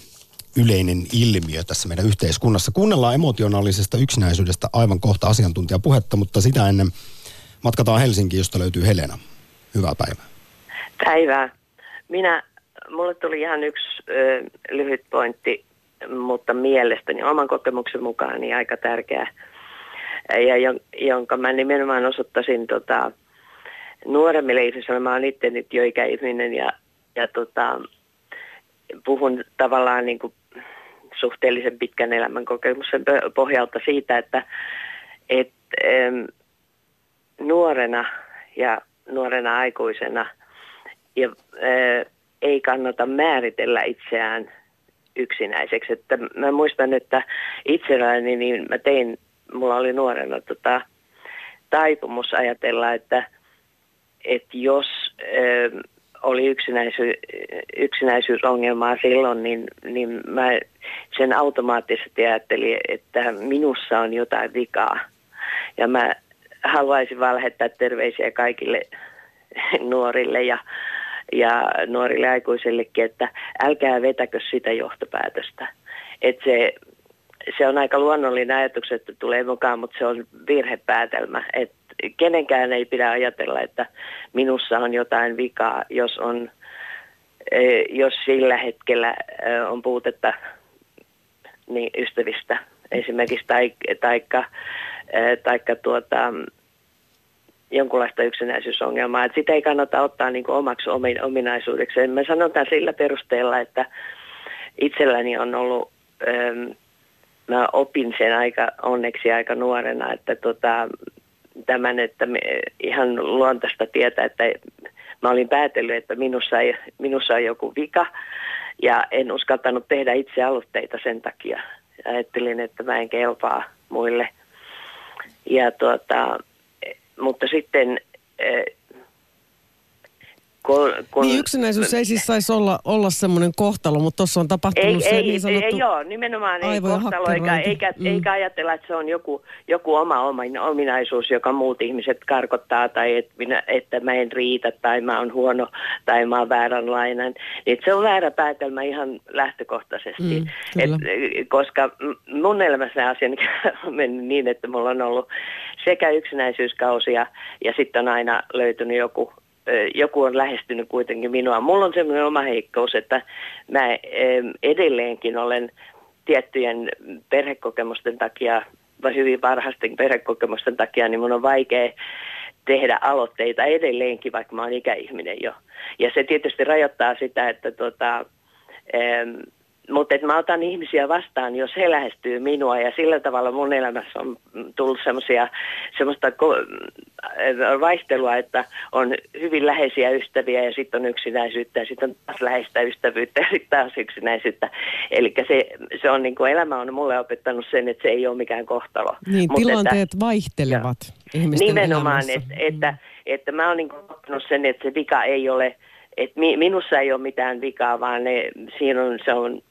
yleinen ilmiö tässä meidän yhteiskunnassa. Kuunnellaan emotionaalisesta yksinäisyydestä aivan kohta asiantuntijapuhetta, mutta sitä ennen matkataan Helsinkiin, josta löytyy Helena. Hyvää päivää. Päivää. Minä, mulle tuli ihan yksi ö, lyhyt pointti, mutta mielestäni oman kokemuksen mukaan niin aika tärkeä. ja jonka mä nimenomaan osoittaisin tota, nuoremmille ihmisille. Mä oon itse nyt jo ikäihminen ja, ja tota, puhun tavallaan niin kuin suhteellisen pitkän elämän kokemuksen pohjalta siitä, että et, ähm, nuorena ja nuorena aikuisena ja, ei kannata määritellä itseään yksinäiseksi. Että mä muistan, että itselläni niin mä tein, mulla oli nuorena tota, taipumus ajatella, että, että jos ö, oli yksinäisy, yksinäisyysongelmaa silloin, niin, niin mä sen automaattisesti ajattelin, että minussa on jotain vikaa. Ja mä haluaisin vaan lähettää terveisiä kaikille nuorille ja ja nuorille aikuisillekin, että älkää vetäkö sitä johtopäätöstä. Että se, se on aika luonnollinen ajatus, että tulee mukaan, mutta se on virhepäätelmä. Että kenenkään ei pidä ajatella, että minussa on jotain vikaa, jos on e, jos sillä hetkellä e, on puutetta niin ystävistä esimerkiksi, tai, taikka, e, taikka tuota, jonkunlaista yksinäisyysongelmaa. Että sitä ei kannata ottaa niin kuin omaksi ominaisuudeksi. Mä sanon tämän sillä perusteella, että itselläni on ollut, ähm, mä opin sen aika onneksi aika nuorena, että tota, tämän, että me, ihan luontaista tietää, että mä olin päätellyt, että minussa, ei, minussa on joku vika ja en uskaltanut tehdä itse aloitteita sen takia. Ajattelin, että mä en kelpaa muille. Ja tuota, mutta sitten eh, kun, kun, niin yksinäisyys ei siis saisi olla, olla semmoinen kohtalo, mutta tuossa on tapahtunut ei, se ei, niin sanottu ei, Joo, nimenomaan ei kohtalo, eikä, eikä, mm. eikä ajatella, että se on joku, joku oma ominaisuus, joka muut ihmiset karkottaa, tai et minä, että mä en riitä, tai mä oon huono, tai mä oon vääränlainen. Niin se on väärä päätelmä ihan lähtökohtaisesti. Mm, et, koska mun elämässä asia (laughs) on mennyt niin, että mulla on ollut sekä yksinäisyyskausia, ja sitten on aina löytynyt joku joku on lähestynyt kuitenkin minua. Mulla on semmoinen oma heikkous, että mä edelleenkin olen tiettyjen perhekokemusten takia, vai hyvin varhaisten perhekokemusten takia, niin mun on vaikea tehdä aloitteita edelleenkin, vaikka mä oon ikäihminen jo. Ja se tietysti rajoittaa sitä, että tota, mutta mä otan ihmisiä vastaan, jos he lähestyy minua ja sillä tavalla mun elämässä on tullut semmoisia semmoista vaihtelua, että on hyvin läheisiä ystäviä ja sitten on yksinäisyyttä ja sitten on taas läheistä ystävyyttä ja sitten taas yksinäisyyttä. Eli se, se on niin kuin elämä on mulle opettanut sen, että se ei ole mikään kohtalo. Niin, Mut tilanteet että, vaihtelevat jo, ihmisten Nimenomaan, että, että, että mä oon niin opettanut sen, että se vika ei ole et mi, minussa ei ole mitään vikaa, vaan ne, siinä, on, se on,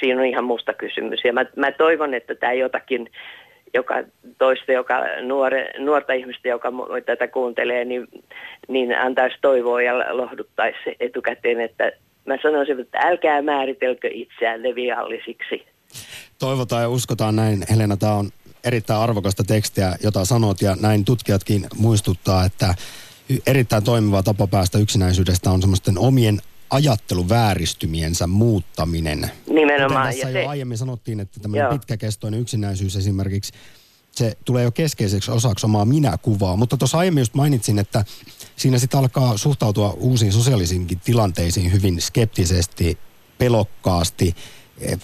siinä on ihan musta kysymys. Ja mä, mä toivon, että tämä jotakin joka toista, joka nuore, nuorta ihmistä, joka tätä kuuntelee, niin, niin antaisi toivoa ja lohduttaisi etukäteen, että mä sanoisin, että älkää määritelkö itseänne viallisiksi. Toivotaan ja uskotaan näin. Helena, tämä on erittäin arvokasta tekstiä, jota sanot ja näin tutkijatkin muistuttaa, että erittäin toimiva tapa päästä yksinäisyydestä on semmoisten omien ajatteluvääristymiensä muuttaminen. Nimenomaan. Kuten tässä ja jo se... aiemmin sanottiin, että tämmöinen pitkäkestoinen yksinäisyys esimerkiksi, se tulee jo keskeiseksi osaksi omaa minäkuvaa. Mutta tuossa aiemmin just mainitsin, että siinä sitten alkaa suhtautua uusiin sosiaalisiinkin tilanteisiin hyvin skeptisesti, pelokkaasti. Eh,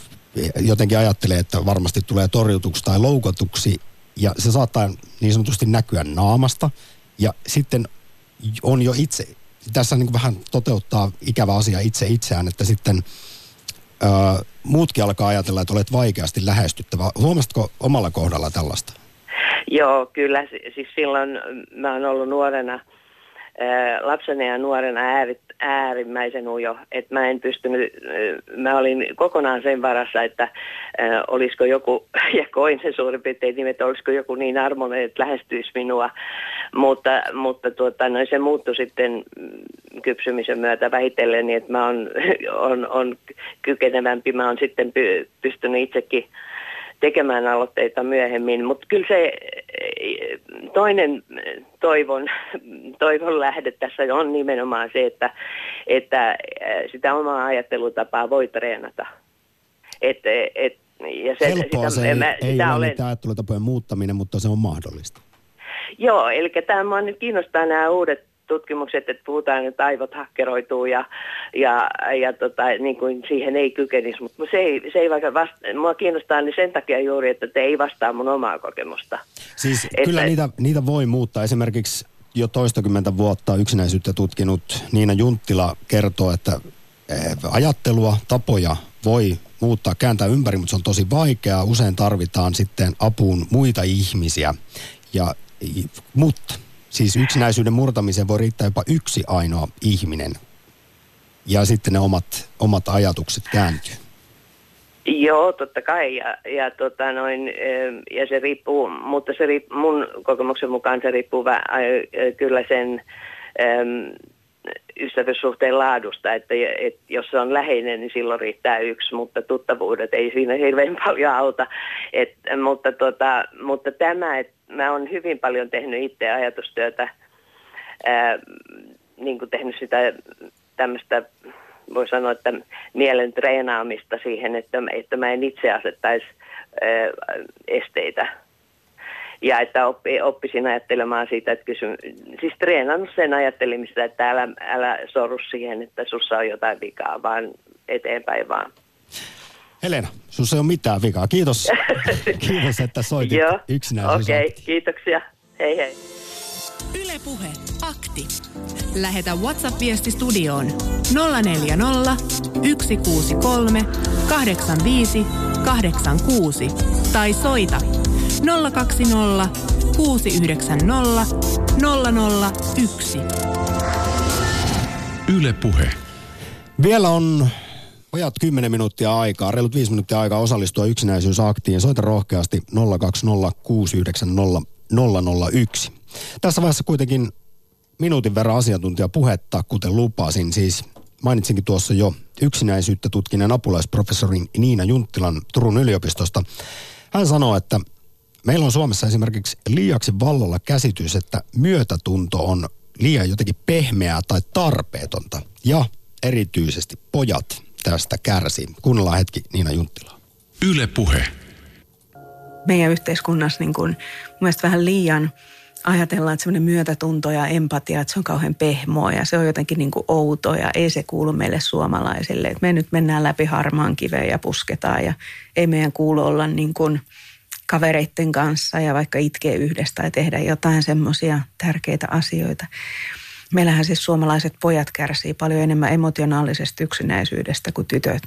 jotenkin ajattelee, että varmasti tulee torjutuksi tai loukatuksi. Ja se saattaa niin sanotusti näkyä naamasta. Ja sitten on jo itse, tässä niin kuin vähän toteuttaa ikävä asia itse itseään, että sitten ö, muutkin alkaa ajatella, että olet vaikeasti lähestyttävä. Huomasitko omalla kohdalla tällaista? Joo, kyllä. Siis silloin mä oon ollut nuorena, lapsena ja nuorena äärit, äärimmäisen ujo, että mä en pystynyt, mä olin kokonaan sen varassa, että olisiko joku, (laughs) ja koin sen suurin piirtein että olisiko joku niin armonen, että lähestyisi minua, mutta, mutta tuota, no, se muuttui sitten kypsymisen myötä vähitellen, niin että mä oon (laughs) on, on kykenevämpi, mä oon sitten py, pystynyt itsekin tekemään aloitteita myöhemmin, mutta kyllä se toinen toivon, (laughs) toivon lähde tässä on nimenomaan se, että, että sitä omaa ajattelutapaa voi treenata. Et, et, ja se, Helppoa sitä, se ei, mä, ei sitä ole olen, niitä ajattelutapojen muuttaminen, mutta se on mahdollista. Joo, eli tämä mua nyt kiinnostaa nämä uudet tutkimukset, että puhutaan, että aivot hakkeroituu ja, ja, ja tota, niin kuin siihen ei kykenisi, mutta se ei, se ei vaikka vasta, mua kiinnostaa niin sen takia juuri, että te ei vastaa mun omaa kokemusta. Siis Että- kyllä niitä, niitä voi muuttaa. Esimerkiksi jo toistakymmentä vuotta yksinäisyyttä tutkinut Niina Junttila kertoo, että eh, ajattelua, tapoja voi muuttaa, kääntää ympäri, mutta se on tosi vaikeaa. Usein tarvitaan sitten apuun muita ihmisiä. Ja, mutta siis yksinäisyyden murtamiseen voi riittää jopa yksi ainoa ihminen. Ja sitten ne omat, omat ajatukset kääntyy. Joo, totta kai. Ja, ja, tota noin, ja se riippuu, mutta se riippuu, mun kokemuksen mukaan se riippuu vä, kyllä sen ystävyyssuhteen laadusta, että et, jos se on läheinen, niin silloin riittää yksi, mutta tuttavuudet ei siinä hirveän (laughs) paljon auta. Et, mutta, tota, mutta tämä, että mä oon hyvin paljon tehnyt itse ajatustyötä, ää, niin kuin tehnyt sitä tämmöistä, voi sanoa, että mielen treenaamista siihen, että, että mä en itse asettaisi ää, esteitä. Ja että oppi, oppisin ajattelemaan siitä, että kysy, siis treenannut sen ajattelemista, että älä, älä sorru siihen, että sussa on jotain vikaa, vaan eteenpäin vaan. Helena, sinussa ei ole mitään vikaa. Kiitos, (laughs) Kiitos että soitit Joo, yksinäisyys. okei, okay, kiitoksia. Hei hei. Ylepuhe akti. Lähetä WhatsApp-viesti studioon 040 163 85 86 tai soita 020 690 001. Yle Puhe. Vielä on vajat 10 minuuttia aikaa, reilut 5 minuuttia aikaa osallistua yksinäisyysaktiin. Soita rohkeasti 020690001. Tässä vaiheessa kuitenkin minuutin verran asiantuntijapuhetta, kuten lupasin. Siis mainitsinkin tuossa jo yksinäisyyttä tutkineen apulaisprofessorin Niina Junttilan Turun yliopistosta. Hän sanoo, että meillä on Suomessa esimerkiksi liiaksi vallalla käsitys, että myötätunto on liian jotenkin pehmeää tai tarpeetonta. Ja erityisesti pojat tästä kärsii. Kuunnellaan hetki Niina Junttilaa. Yle Puhe. meidän yhteiskunnassa niin kuin, mun mielestä vähän liian ajatellaan, että semmoinen myötätunto ja empatia, että se on kauhean pehmoa ja se on jotenkin niin kuin outo ja ei se kuulu meille suomalaisille. Että me nyt mennään läpi harmaan kiveen ja pusketaan ja ei meidän kuulu olla niin kuin kavereitten kanssa ja vaikka itkee yhdessä tai tehdä jotain semmoisia tärkeitä asioita. Meillähän siis suomalaiset pojat kärsii paljon enemmän emotionaalisesta yksinäisyydestä kuin tytöt.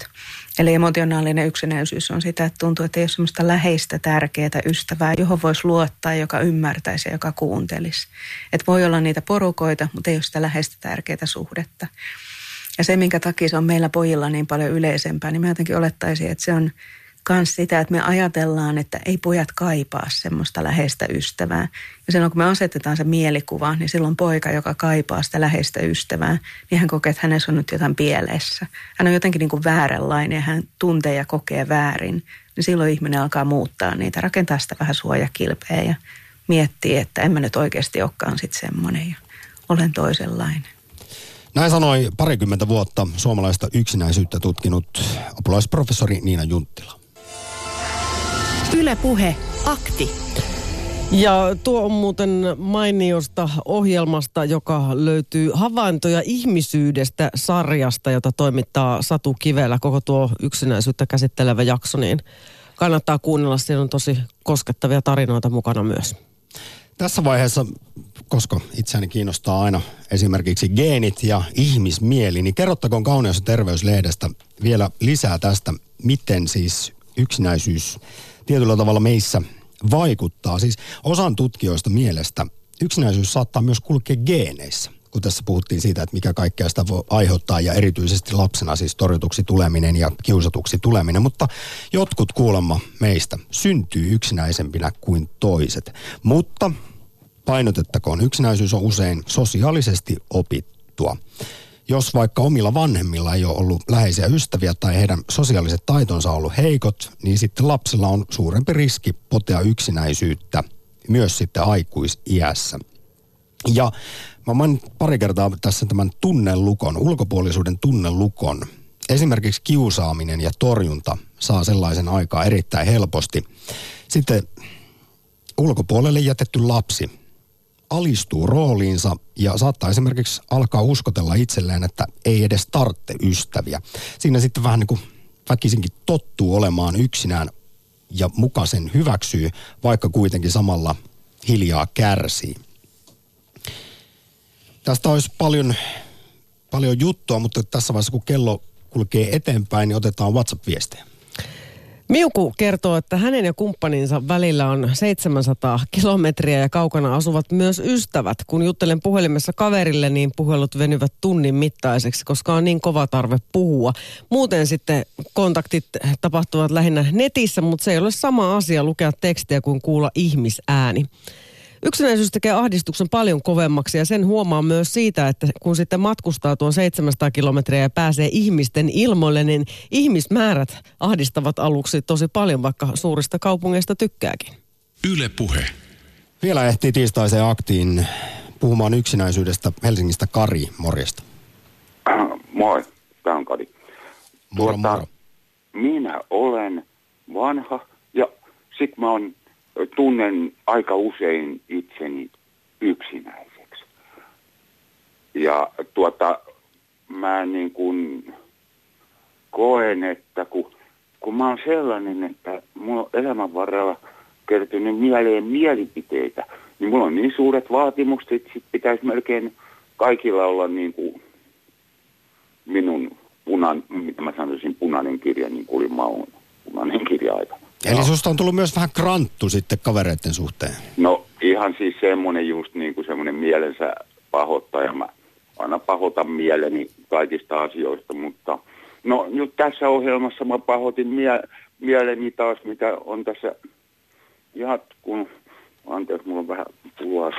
Eli emotionaalinen yksinäisyys on sitä, että tuntuu, että ei ole semmoista läheistä, tärkeää ystävää, johon voisi luottaa, joka ymmärtäisi ja joka kuuntelisi. Että voi olla niitä porukoita, mutta ei ole sitä läheistä, tärkeää suhdetta. Ja se, minkä takia se on meillä pojilla niin paljon yleisempää, niin mä jotenkin olettaisin, että se on myös sitä, että me ajatellaan, että ei pojat kaipaa semmoista läheistä ystävää. Ja silloin kun me asetetaan se mielikuva, niin silloin poika, joka kaipaa sitä läheistä ystävää, niin hän kokee, että hänessä on nyt jotain pielessä. Hän on jotenkin niin kuin vääränlainen hän tuntee ja kokee väärin. Niin silloin ihminen alkaa muuttaa niitä, rakentaa sitä vähän suojakilpeä ja miettii, että en mä nyt oikeasti olekaan sitten semmoinen ja olen toisenlainen. Näin sanoi parikymmentä vuotta suomalaista yksinäisyyttä tutkinut apulaisprofessori Niina Junttila. Ylepuhe akti. Ja tuo on muuten mainiosta ohjelmasta, joka löytyy Havaintoja ihmisyydestä sarjasta, jota toimittaa Satu Kivelä, koko tuo yksinäisyyttä käsittelevä jakso, niin kannattaa kuunnella. Siinä on tosi koskettavia tarinoita mukana myös. Tässä vaiheessa, koska itseäni kiinnostaa aina esimerkiksi geenit ja ihmismieli, niin kerrottakoon Kauneus- ja terveyslehdestä vielä lisää tästä, miten siis yksinäisyys tietyllä tavalla meissä vaikuttaa. Siis osan tutkijoista mielestä yksinäisyys saattaa myös kulkea geeneissä kun tässä puhuttiin siitä, että mikä kaikkea sitä voi aiheuttaa ja erityisesti lapsena siis torjutuksi tuleminen ja kiusatuksi tuleminen, mutta jotkut kuulemma meistä syntyy yksinäisempinä kuin toiset. Mutta painotettakoon, yksinäisyys on usein sosiaalisesti opittua. Jos vaikka omilla vanhemmilla ei ole ollut läheisiä ystäviä tai heidän sosiaaliset taitonsa on ollut heikot, niin sitten lapsella on suurempi riski potea yksinäisyyttä myös sitten aikuisiässä. Ja mä mainin pari kertaa tässä tämän tunnelukon, ulkopuolisuuden tunnelukon. Esimerkiksi kiusaaminen ja torjunta saa sellaisen aikaa erittäin helposti. Sitten ulkopuolelle jätetty lapsi alistuu rooliinsa ja saattaa esimerkiksi alkaa uskotella itselleen, että ei edes tarvitse ystäviä. Siinä sitten vähän niin kuin väkisinkin tottuu olemaan yksinään ja muka sen hyväksyy, vaikka kuitenkin samalla hiljaa kärsii. Tästä olisi paljon, paljon juttua, mutta tässä vaiheessa kun kello kulkee eteenpäin, niin otetaan WhatsApp-viestejä. Miuku kertoo, että hänen ja kumppaninsa välillä on 700 kilometriä ja kaukana asuvat myös ystävät. Kun juttelen puhelimessa kaverille, niin puhelut venyvät tunnin mittaiseksi, koska on niin kova tarve puhua. Muuten sitten kontaktit tapahtuvat lähinnä netissä, mutta se ei ole sama asia lukea tekstiä kuin kuulla ihmisääni. Yksinäisyys tekee ahdistuksen paljon kovemmaksi ja sen huomaa myös siitä, että kun sitten matkustaa tuon 700 kilometriä ja pääsee ihmisten ilmoille, niin ihmismäärät ahdistavat aluksi tosi paljon, vaikka suurista kaupungeista tykkääkin. Yle puhe. Vielä ehtii tiistaiseen aktiin puhumaan yksinäisyydestä Helsingistä Kari, morjesta. Moi, tämä on Kari. Moro, Tuota, moro. Minä olen vanha ja sit mä on, tunnen aika usein itseni yksinäiseksi. Ja tuota, mä niin kuin koen, että kun, kun mä oon sellainen, että mulla on elämän varrella kertynyt mieleen mielipiteitä, niin mulla on niin suuret vaatimukset, että sit pitäisi melkein kaikilla olla niin kuin minun punan, mitä mä sanoisin, punainen kirja, niin kuin oli maun punainen kirja aikana. Eli susta on tullut myös vähän kranttu sitten kavereiden suhteen. No ihan siis semmoinen just niin kuin semmoinen mielensä pahoittaja. Mä aina pahoitan mieleni kaikista asioista, mutta no nyt tässä ohjelmassa mä pahoitin mie- mieleni taas, mitä on tässä jatkun. Anteeksi, mulla on vähän pulaa.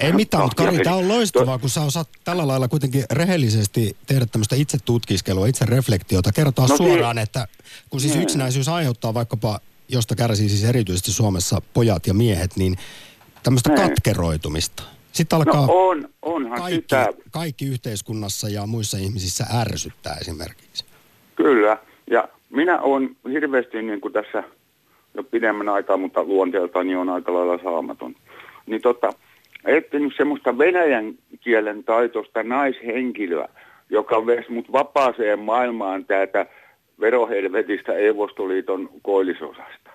Ei mitään, mutta Kari, tämä on (laughs) loistavaa, kun sä osaat tällä lailla kuitenkin rehellisesti tehdä tämmöistä itse tutkiskelua, itse reflektiota, kertoa No suoraan, si- että kun siis Niin. yksinäisyys aiheuttaa vaikkapa, josta kärsii siis erityisesti Suomessa pojat ja miehet, niin tämmöistä Niin. katkeroitumista. Sitten alkaa No on, onhan kaikki, sitä. kaikki yhteiskunnassa ja muissa ihmisissä ärsyttää esimerkiksi. Kyllä, ja minä olen hirveästi niin kuin tässä jo pidemmän aikaa, mutta luonteeltani on aika lailla saamaton. Niin tota, etsinyt semmoista venäjän kielen taitoista naishenkilöä, joka vesi mut vapaaseen maailmaan täältä verohelvetistä Eivostoliiton koillisosasta.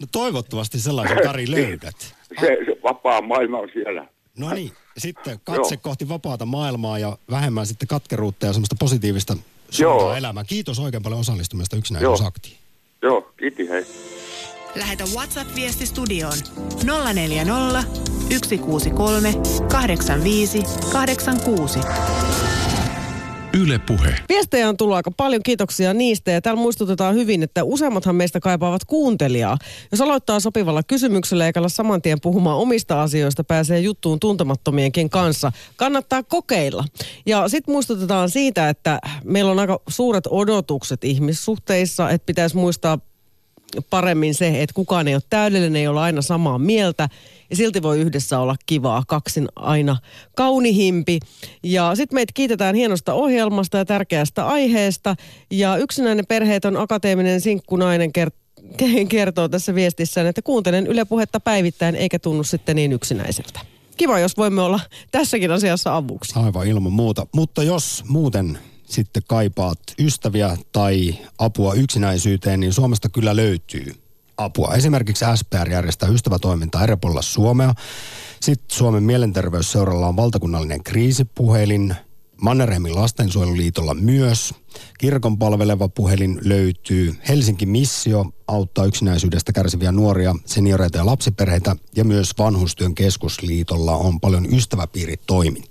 No toivottavasti sellaisen Kari (laughs) löydät. Se, se vapaa maailma on siellä. No niin, sitten katse Joo. kohti vapaata maailmaa ja vähemmän sitten katkeruutta ja semmoista positiivista suuntaa Joo. elämään. Kiitos oikein paljon osallistumista yksinäisyysaktiin. Joo, kiitti hei. Lähetä WhatsApp-viesti studioon 040 163 85 86. Yle puhe. Viestejä on tullut aika paljon, kiitoksia niistä. Ja täällä muistutetaan hyvin, että useimmathan meistä kaipaavat kuuntelijaa. Jos aloittaa sopivalla kysymyksellä eikä ala saman tien puhumaan omista asioista, pääsee juttuun tuntemattomienkin kanssa. Kannattaa kokeilla. Ja sitten muistutetaan siitä, että meillä on aika suuret odotukset ihmissuhteissa, että pitäisi muistaa paremmin se, että kukaan ei ole täydellinen, ei olla aina samaa mieltä. Silti voi yhdessä olla kivaa, kaksin aina kaunihimpi. Ja sitten meitä kiitetään hienosta ohjelmasta ja tärkeästä aiheesta. Ja yksinäinen perheet on akateeminen sinkkunainen kert- (laughs) kertoo tässä viestissään, että kuuntelen Yle Puhetta päivittäin eikä tunnu sitten niin yksinäiseltä. Kiva, jos voimme olla tässäkin asiassa avuksi. Aivan ilman muuta. Mutta jos muuten sitten kaipaat ystäviä tai apua yksinäisyyteen, niin Suomesta kyllä löytyy apua. Esimerkiksi SPR järjestää ystävätoimintaa eri puolilla Suomea. Sitten Suomen mielenterveysseuralla on valtakunnallinen kriisipuhelin. Mannerheimin lastensuojeluliitolla myös. Kirkon palveleva puhelin löytyy. Helsinki Missio auttaa yksinäisyydestä kärsiviä nuoria, senioreita ja lapsiperheitä. Ja myös Vanhustyön keskusliitolla on paljon ystäväpiiritoimintaa.